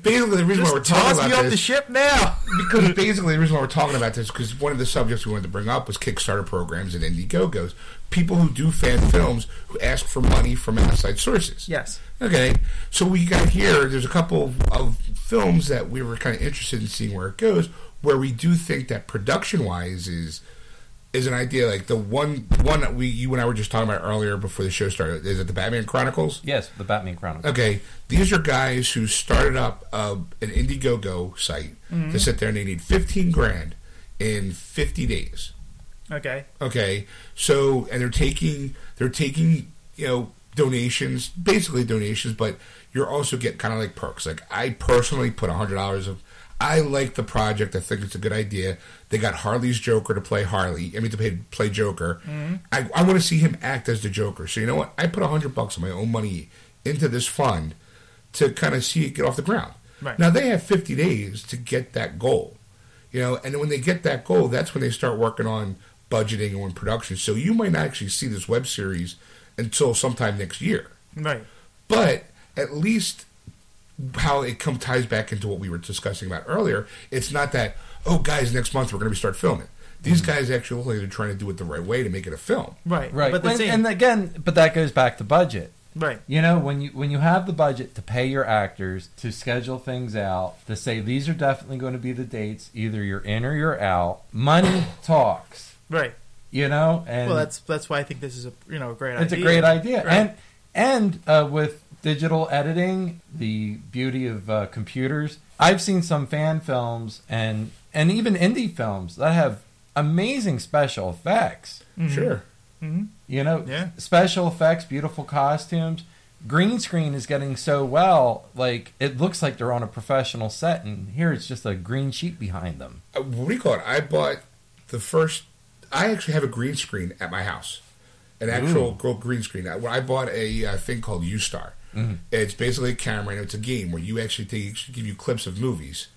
Basically, the reason why we're Just talking toss me about off the this ship now. because basically the reason why we're talking about this because one of the subjects we wanted to bring up was Kickstarter programs and Indiegogo's. People who do fan films who ask for money from outside sources. Yes. Okay, so we got here. There's a couple of films that we were kind of interested in seeing where it goes, where we do think that production wise is is an idea. Like the one one that we you and I were just talking about earlier before the show started. Is it the Batman Chronicles? yes, the Batman Chronicles. Okay, these are guys who started up uh, an Indiegogo site to sit there and they need 15 grand in 50 days. Okay. Okay, so and they're taking they're taking you know donations, basically donations, but you're also getting kind of like perks. Like I personally put a hundred dollars of. I like the project. I think it's a good idea. They got Harley's Joker to play Harley. I mean to play, play Joker. Mm-hmm. I, I want to see him act as the Joker. So you know what? I put a hundred bucks of my own money into this fund to kind of see it get off the ground. Right. Now they have 50 days to get that goal, you know, and when they get that goal, that's when they start working on budgeting and on production. So you might not actually see this web series until sometime next year, Right. but at least how it come ties back into what we were discussing about earlier. It's not that oh guys, next month we're going to start filming. These mm-hmm. guys actually are trying to do it the right way to make it a film. Right. Right. But the and, and again, but that goes back to budget. right. You know, when you when you have the budget to pay your actors to schedule things out, to say these are definitely going to be the dates, either you're in or you're out. Money talks. Right. You know, and well, that's that's why I think this is a you know a great idea. it's idea. a great idea. Right. And and uh, with digital editing, the beauty of uh, computers, I've seen some fan films and and even indie films that have amazing special effects. Sure. hmm You know, Yeah. special effects, beautiful costumes. Green screen is getting so well, like it looks like they're on a professional set, and here it's just a green sheet behind them. Uh, what do you call it? I bought the first. I actually have a green screen at my house, an actual gr- green screen. I, I bought a, uh thing called Yoostar. It's basically a camera, and it's a game where you actually take give you clips of movies,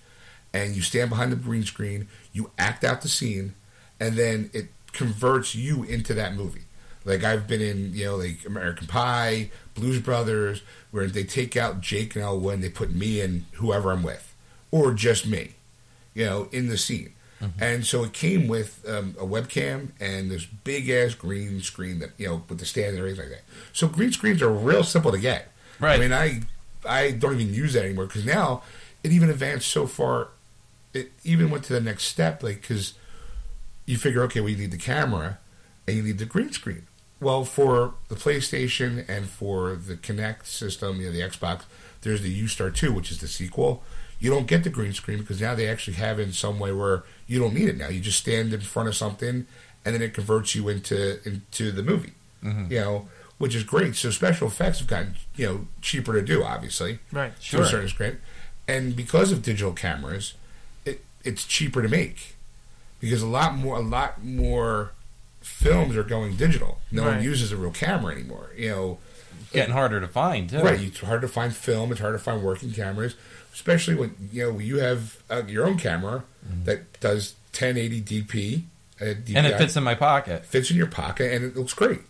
and you stand behind the green screen, you act out the scene, and then it converts you into that movie. Like I've been in, you know, like American Pie, Blues Brothers, where they take out Jake and Elwood and they put me in whoever I'm with, or just me you know, in the scene. And so it came with um, a webcam and this big ass green screen that you know with the stand and everything like that. So green screens are real simple to get. Right. I mean, I I don't even use that anymore because now it even advanced so far. It even went to the next step, like because you figure, okay, well, you need the camera and you need the green screen. Well, for the PlayStation and for the Kinect system, you know, the Xbox, there's the Yoostar 2, which is the sequel. You don't get the green screen because now they actually have it in some way where you don't need it now. You just stand in front of something and then it converts you into into the movie. Mm-hmm. You know, which is great. So special effects have gotten you know cheaper to do, obviously Right. to a certain extent. And because of digital cameras, it, it's cheaper to make because a lot more a lot more films are going digital. No one uses a real camera anymore. You know, Getting harder to find too. right? It's hard to find film. It's hard to find working cameras, especially when you know you have uh, your own camera that does 1080 DP. Uh, DPI, And it fits in my pocket. fits in your pocket and it looks great.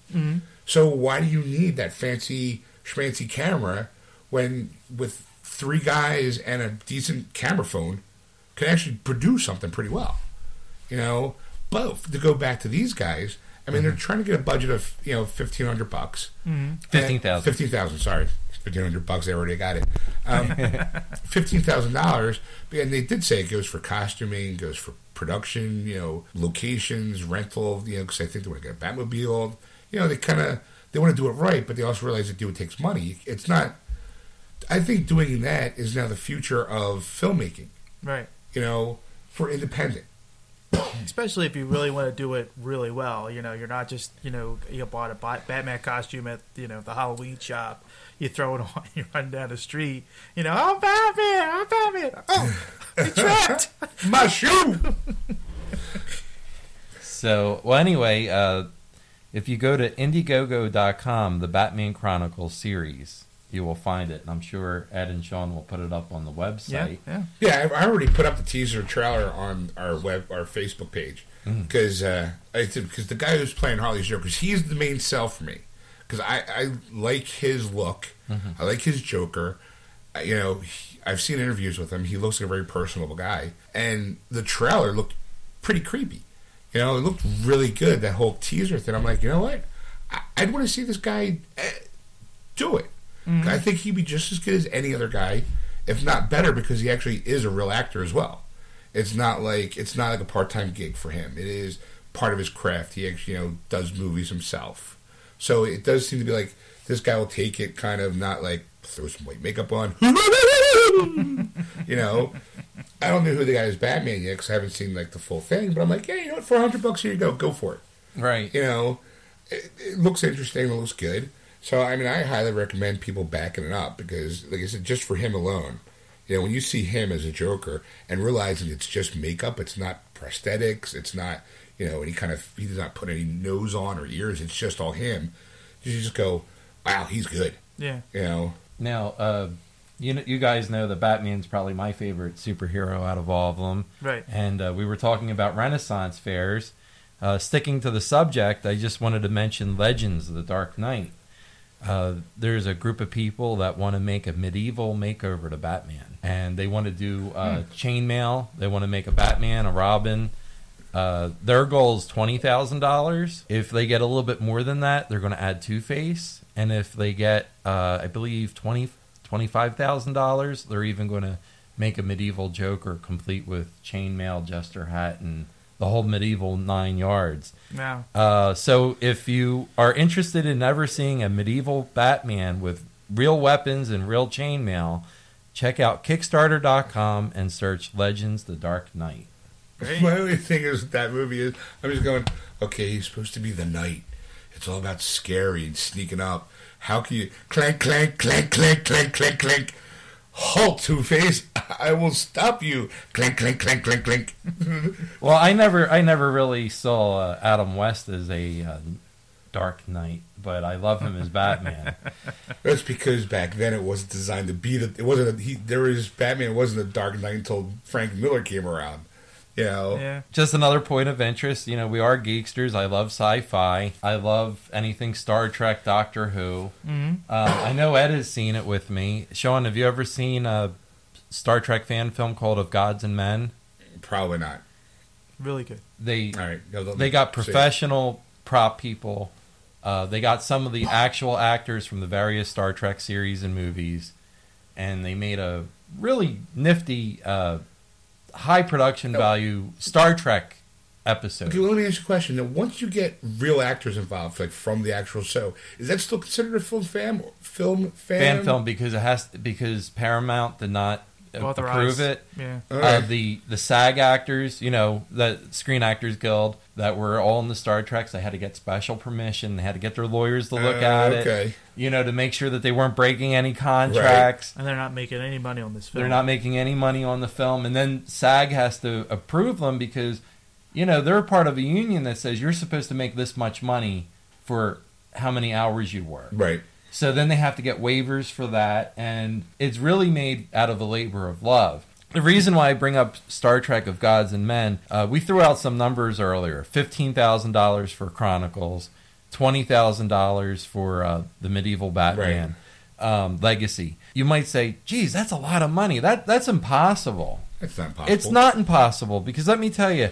So why do you need that fancy schmancy camera when with three guys and a decent camera phone can actually produce something pretty well? You know, but to go back to these guys, I mean, they're trying to get a budget of you know fifteen hundred bucks, Fifteen thousand. fifteen thousand. Sorry, fifteen hundred bucks. They already got it. Um, fifteen thousand dollars, and they did say it goes for costuming, goes for production, you know, locations, rental. You know, because I think they want to get a Batmobile. You know, they kind of they want to do it right, but they also realize that do it takes money. It's not. I think doing that is now the future of filmmaking. Right. You know, for independent. Especially if you really want to do it really well. You know, you're not just, you know, you bought a Batman costume at, you know, the Halloween shop. You throw it on, you run down the street. You know, I'm Batman, I'm Batman. Oh, I trapped. My shoe. So, well, anyway, uh, if you go to Indiegogo.com, the Batman Chronicles series, you will find it. And I'm sure Ed and Sean will put it up on the website. yeah. Yeah, I I already put up the teaser trailer on our web, our Facebook page, because uh, because the guy who's playing Harley's Joker, he's the main sell for me, because I, I like his look, I like his Joker. Uh, you know, he, I've seen interviews with him. He looks like a very personable guy, and the trailer looked pretty creepy. You know, it looked really good. That whole teaser thing. I'm like, you know what? I, I'd want to see this guy uh, do it. Mm-hmm. I think he'd be just as good as any other guy, if not better, because he actually is a real actor as well. It's not like it's not like a part time gig for him. It is part of his craft. He actually you know does movies himself. So it does seem to be like this guy will take it kind of not like throw some white makeup on. you know, I don't know who the guy is Batman yet because I haven't seen like the full thing. But I'm like, yeah, you know what? For a hundred bucks, here you go. Go for it Right. you know, it, it looks interesting, it looks good. So I mean, I highly recommend people backing it up because, like I said, just for him alone, you know, when you see him as a Joker and realizing it's just makeup, it's not prosthetics, it's not, you know, any kind of he does not put any nose on or ears, it's just all him. You just go, wow, he's good. Yeah. You know, Now, uh, you know, you guys know that Batman's probably my favorite superhero out of all of them. Right. And uh, we were talking about Renaissance fairs. Uh, sticking to the subject, I just wanted to mention Legends of the Dark Knight. Uh, there's a group of people that want to make a medieval makeover to Batman, and they want to do uh, chainmail. They want to make a Batman, a Robin. Uh, their goal is twenty thousand dollars. If they get a little bit more than that, they're going to add Two Face, and if they get, uh, I believe, twenty twenty five thousand dollars, they're even going to make a medieval Joker complete with chainmail, jester hat, and the whole medieval nine yards. Now, Uh, so if you are interested in ever seeing a medieval Batman with real weapons and real chainmail, check out Kickstarter.com and search Legends: The Dark Knight. great. my only thing is with that movie is I'm just going, okay, he's supposed to be the knight. It's all about scary and sneaking up. How can you clank, clank, clank, clank, clank, clank, clank? Halt, Two Face! I will stop you! Clank, clank, clank, clank, clank. Well, I never, I never really saw uh, Adam West as a uh, Dark Knight, but I love him as Batman. That's because back then it wasn't designed to be the. It wasn't. A, he there was Batman wasn't a Dark Knight until Frank Miller came around. You know. Yeah. Just another point of interest. You know, we are geeksters. I love sci-fi. I love anything Star Trek, Doctor Who. hmm Uh, I know Ed has seen it with me. Sean, have you ever seen a Star Trek fan film called Of Gods and Men? Probably not. Really good. They All right. go- they got professional prop people. Uh, they got some of the actual actors from the various Star Trek series and movies, and they made a really nifty, uh, high production value Star Trek episode. Okay, well, let me ask you a question. Now, once you get real actors involved, like from the actual show, is that still considered a film fam? Film fam? Fan film because it has because Paramount did not Authorized. approve it. Yeah. All Uh, right. the the SAG actors, you know, the Screen Actors Guild that were all in the Star Treks, they had to get special permission. They had to get their lawyers to look Uh, at it, you know, to make sure that they weren't breaking any contracts. And they're not making any money on this film. They're not making any money on the film, and then SAG has to approve them because, you know, they're part of a union that says you're supposed to make this much money for how many hours you work. Right. So then they have to get waivers for that, and it's really made out of a labor of love. The reason why I bring up Star Trek of Gods and Men, uh, we threw out some numbers earlier: fifteen thousand dollars for Chronicles, twenty thousand dollars for uh, the medieval Batman um, Legacy. You might say, "Geez, that's a lot of money. That that's impossible." That's not possible. It's not impossible because let me tell you,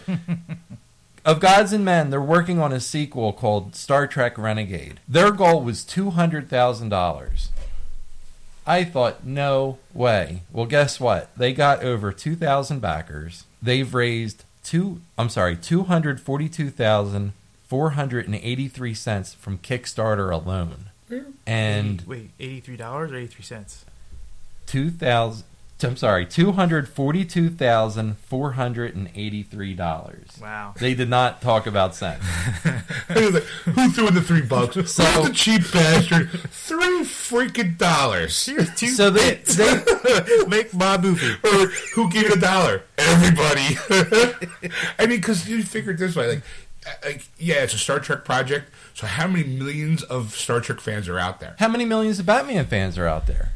of Gods and Men, they're working on a sequel called Star Trek Renegade. Their goal was two hundred thousand dollars. I thought, no way. Well, guess what? They got over two thousand backers. They've raised two. I'm sorry, two hundred forty-two thousand four hundred and eighty-three cents from Kickstarter alone, and wait, eighty three dollars or eighty three cents? two thousand. I'm sorry, two hundred forty-two thousand four hundred and eighty-three dollars. Wow. They did not talk about cents. Who threw in the three bucks? So- Who's the cheap bastard? Three freaking dollars. Here's two So they, bits. they make my movie. Or who gave you a dollar? Everybody. I mean, because you figure it this way, like, uh, like, yeah, it's a Star Trek project. So how many millions of Star Trek fans are out there? how many millions of Batman fans are out there?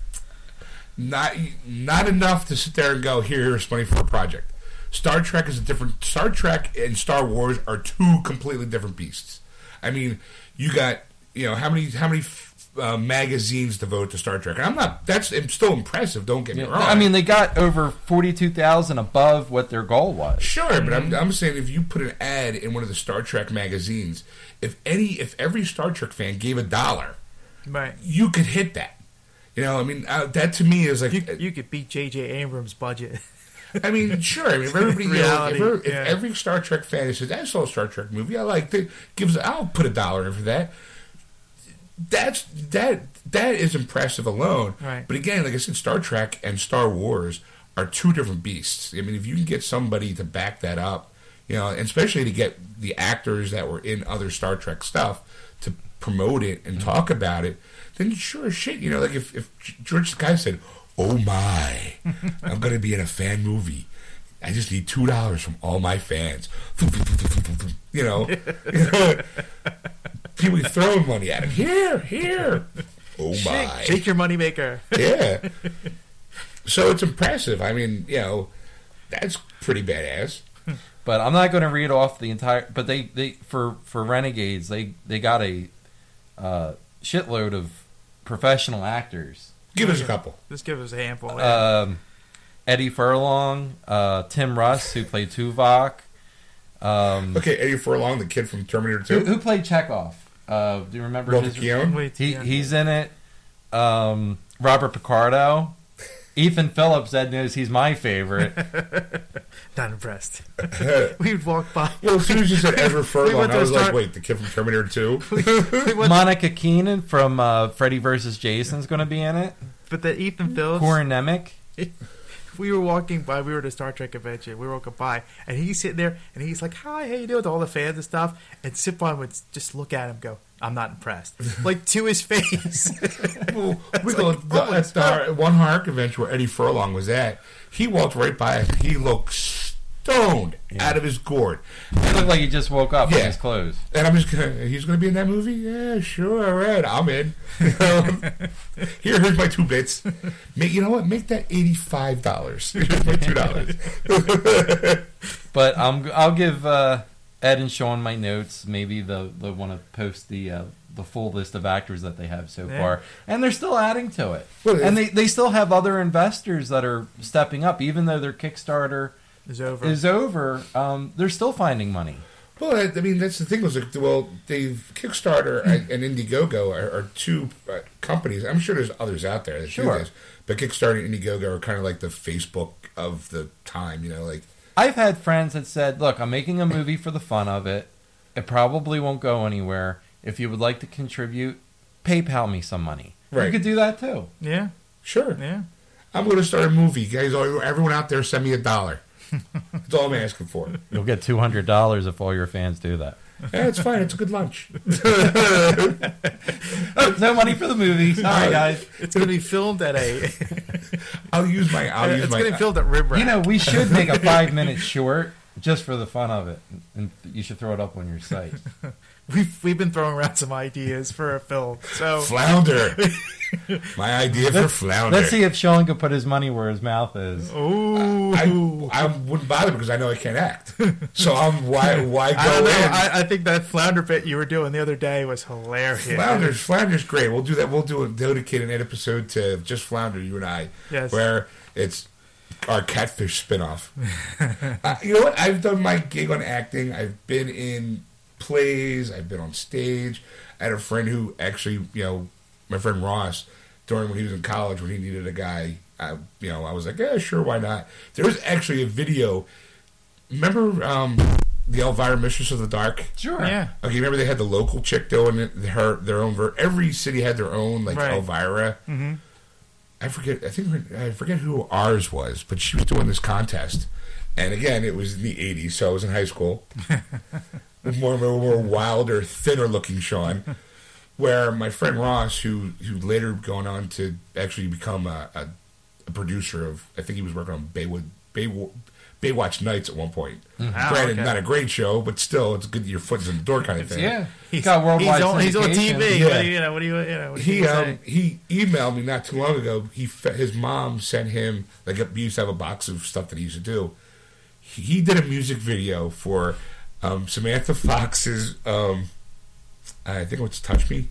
Not not enough to sit there and go, here, here's money for a project. Star Trek is a different. Star Trek and Star Wars are two completely different beasts. I mean, you got you know how many how many uh, magazines devoted to Star Trek, and I'm not. That's it's still impressive. Don't get me wrong. I mean, they got over forty-two thousand above what their goal was. Sure, but I'm, I'm saying if you put an ad in one of the Star Trek magazines, if any, if every Star Trek fan gave a dollar, Right. you could hit that. You know, I mean, uh, that to me is like, You, you could beat J.J. Abrams' budget. I mean, sure. I mean, if everybody, you know, if, Reality, every, if every Star Trek fan says, "I saw a Star Trek movie, I like it," gives, I'll put a dollar in for that. That's that. That is impressive alone. Right. But again, like I said, Star Trek and Star Wars are two different beasts. I mean, if you can get somebody to back that up, you know, and especially to get the actors that were in other Star Trek stuff to promote it and talk about it, then sure as shit, you know, like if, if George Takei said, "Oh my, I'm going to be in a fan movie." I just need two dollars from all my fans. You know, you know people throwing money at him. Here, here. Oh my! Shake your moneymaker. yeah. So it's impressive. I mean, you know, that's pretty badass. But I'm not going to read off the entire. But they, they for for Renegades, they they got a uh, shitload of professional actors. Give us a couple. Just give us a handful. Um, Eddie Furlong, uh, Tim Russ, who played Tuvok. Um, Okay, Eddie Furlong, the kid from Terminator 2. who played Chekov? Uh, do you remember Walter his? Koenig. Wait, He, he's in it. Um, Robert Picardo. Ethan Phillips. Ed knows he's my favorite. not impressed. We'd walk by. Well, as soon as you said Ezra Furlong, went to I was a like, wait, the kid from Terminator 2? we went- Monica Keena from uh, Freddy vs. Jason's going to be in it. but the Ethan Phillips. Corin Nemec. we were walking by. We were at a Star Trek convention. We were walking by, and he's sitting there, and he's like, "Hi, how you doing?" to all the fans and stuff. And Sipon would just look at him, go, "I'm not impressed," like to his face. Well, we go like, the, at the one horror convention where Eddie Furlong was at. He walked right by us. He looked stoned Yeah. out of his gourd. He looked like he just woke up in Yeah. his clothes. And I'm just gonna. He's gonna be in that movie. Yeah, sure. All right, I'm in. Here, here's my two bits. Make you know what? Make that eighty five dollars. Here's my two dollars. But I'm, I'll give uh, Ed and Sean my notes. Maybe they'll, they'll want to post the uh, the full list of actors that they have so Yeah. far. And they're still adding to it. Well, and they, they still have other investors that are stepping up. Even though their Kickstarter It's over. is over, um, they're still finding money. Well, I, I mean, that's the thing. Was like, well, they've Kickstarter and, and Indiegogo are, are two uh, companies. I'm sure there's others out there that Sure. do this, but Kickstarter and Indiegogo are kind of like the Facebook of the time. You know, like I've had friends that said, "Look, I'm making a movie for the fun of it. It probably won't go anywhere. If you would like to contribute, PayPal me some money. You could do that too. Yeah, sure, yeah. I'm going to start a movie, guys. Everyone out there, send me a dollar. That's all I'm asking for. You'll get two hundred dollars if all your fans do that. Yeah, it's fine. It's a good lunch. Oh, no money for the movie. Sorry, guys. It's going to be filmed at a. I'll use my. I'll use it's my. going to be filmed at Rib Rack. You know, we should make a five minute short just for the fun of it, and you should throw it up on your site. we've we've been throwing around some ideas for a film. So Flounder. My idea for flounder. Let's see if Sean can put his money where his mouth is. ooh, I, I wouldn't bother because I know I can't act. So I'm why why go I don't know. in? I, I think that flounder bit you were doing the other day was hilarious. Flounder's Flounder's great. We'll do that. We'll do a dedicated episode to just Flounder, you and I, Yes. where it's our catfish spinoff. uh, you know what? I've done my gig on acting. I've been in plays. I've been on stage. I had a friend who actually, you know, my friend Ross, during when he was in college, when he needed a guy, I, you know, I was like, yeah, sure, why not? There was actually a video. Remember um, the Elvira Mistress of the Dark? Sure. Yeah. Okay, remember they had the local chick doing it, her their own ver- Every city had their own like Right. Elvira. Mm-hmm. I forget. I think I forget who ours was, but she was doing this contest, and again, it was in the '80s, so I was in high school. more, more, more wilder, thinner looking Sean. Where my friend Ross, who who later gone on to actually become a, a, a producer of, I think he was working on Baywood Bay, Baywatch Nights at one point. Wow, Granted, okay. not a great show, but still, it's good. Your foot's in the door kind of thing. Yeah. He's, got worldwide he's on, he's on. TV. Yeah. What do you, you know? What do you, you know? What do he people um, say? he emailed me not too long ago. He his mom sent him like we used to have a box of stuff that he used to do. He, he did a music video for um, Samantha Fox's um, I think it was Touch Me,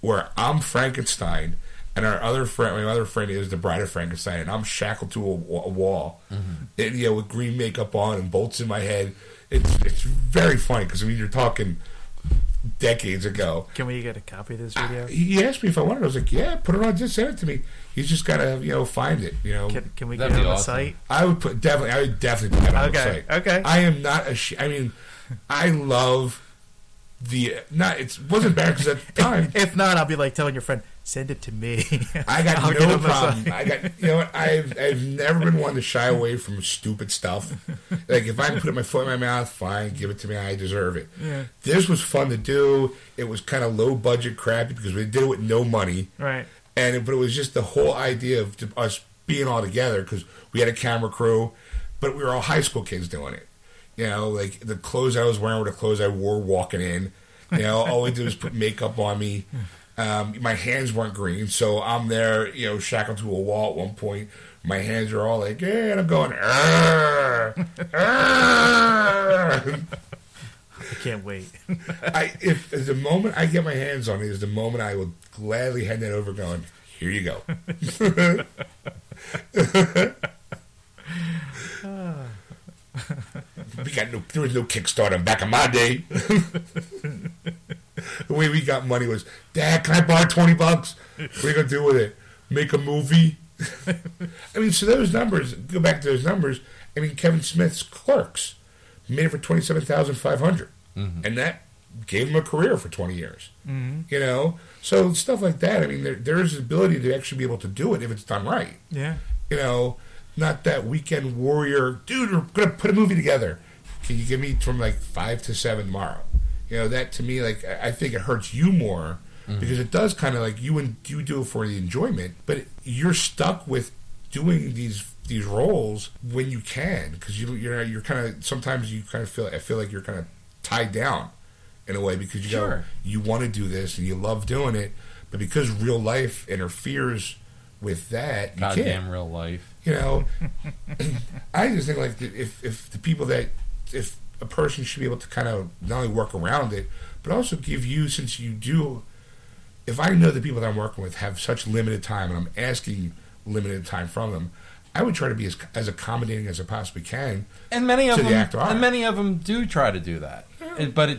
where I'm Frankenstein and our other friend, my other friend is the Bride of Frankenstein, and I'm shackled to a, a wall, and you know with green makeup on and bolts in my head. It's it's very funny because I mean you're talking decades ago. Can we get a copy of this video? Uh, he asked me if I wanted. it. I was like, "Yeah, put it on. Just send it to me." He's just gotta, you know, find it. You know, Can, can we That'd get it be on the site? I would put definitely. I would definitely put that on Okay, the site. okay. I am not a. I mean, I love the. Not. It wasn't bad because at the time If not, I'll be like telling your friend, send it to me. I got no problem. I got you know what I've I've never been one to shy away from stupid stuff. Like if I put my foot in my mouth, fine, give it to me. I deserve it. Yeah. This was fun to do. It was kind of low budget crappy because we did it with no money. Right. and it, but it was just the whole idea of us being all together because we had a camera crew, but we were all high school kids doing it. You know, like the clothes I was wearing were the clothes I wore walking in. You know, all we did was put makeup on me. Um, my hands weren't green, so I'm there, you know, shackled to a wall at one point. My hands are all like, yeah, and I'm going, "Arr, arr." I can't wait. I if the moment I get my hands on it is the moment I will gladly hand it over, going, here you go. we got no, there was no Kickstarter back in my day. the way we got money was, Dad, can I borrow twenty bucks? What are you gonna do with it? Make a movie? I mean, so those numbers. Go back to those numbers. I mean, Kevin Smith's Clerks made it for twenty seven thousand five hundred, and that gave him a career for twenty years. hmm You know, so stuff like that. I mean, there, there is the ability to actually be able to do it if it's done right. Yeah. You know, not that weekend warrior, dude. We're gonna put a movie together. Can you give me from like five to seven tomorrow? You know, that to me, like I think it hurts you more mm-hmm. because it does kind of like you and you do it for the enjoyment, but you're stuck with doing these these roles when you can because you you're you're kind of sometimes you kind of feel I feel like you're kind of tied down in a way because you go Sure. you want to do this and you love doing it, but because real life interferes with that, Goddamn real life. you know i just think like if if the people that if a person should be able to kind of not only work around it but also give you since you do if i know the people that i'm working with have such limited time and i'm asking limited time from them i would try to be as, as accommodating as i possibly can And many of To the them, actor and many of them do try to do that. It- but it,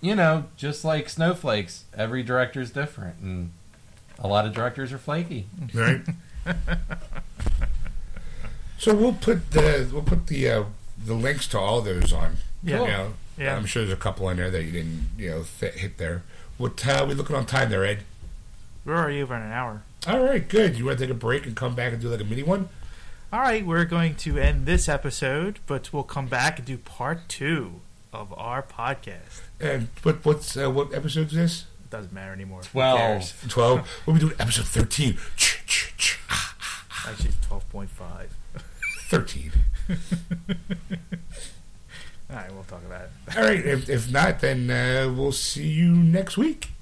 you know, just like snowflakes, every director is different, and a lot of directors are flaky. right So we'll put the we'll put the uh, the links to all those on. Yeah. You know, Yeah. I'm sure there's a couple in there that you didn't you know fit, hit there. What uh, we looking on time there, Ed? We're already over an hour. All right, good. You want to take a break and come back and do like a mini one? All right, we're going to end this episode, but we'll come back and do part two of our podcast. And what what's uh, what episode is this? It doesn't matter anymore. Who Twelve. Twelve. we'll be doing episode thirteen. Actually, it's twelve point five. Thirteen. All right, we'll talk about it. All right. If, if not, then uh, we'll see you next week.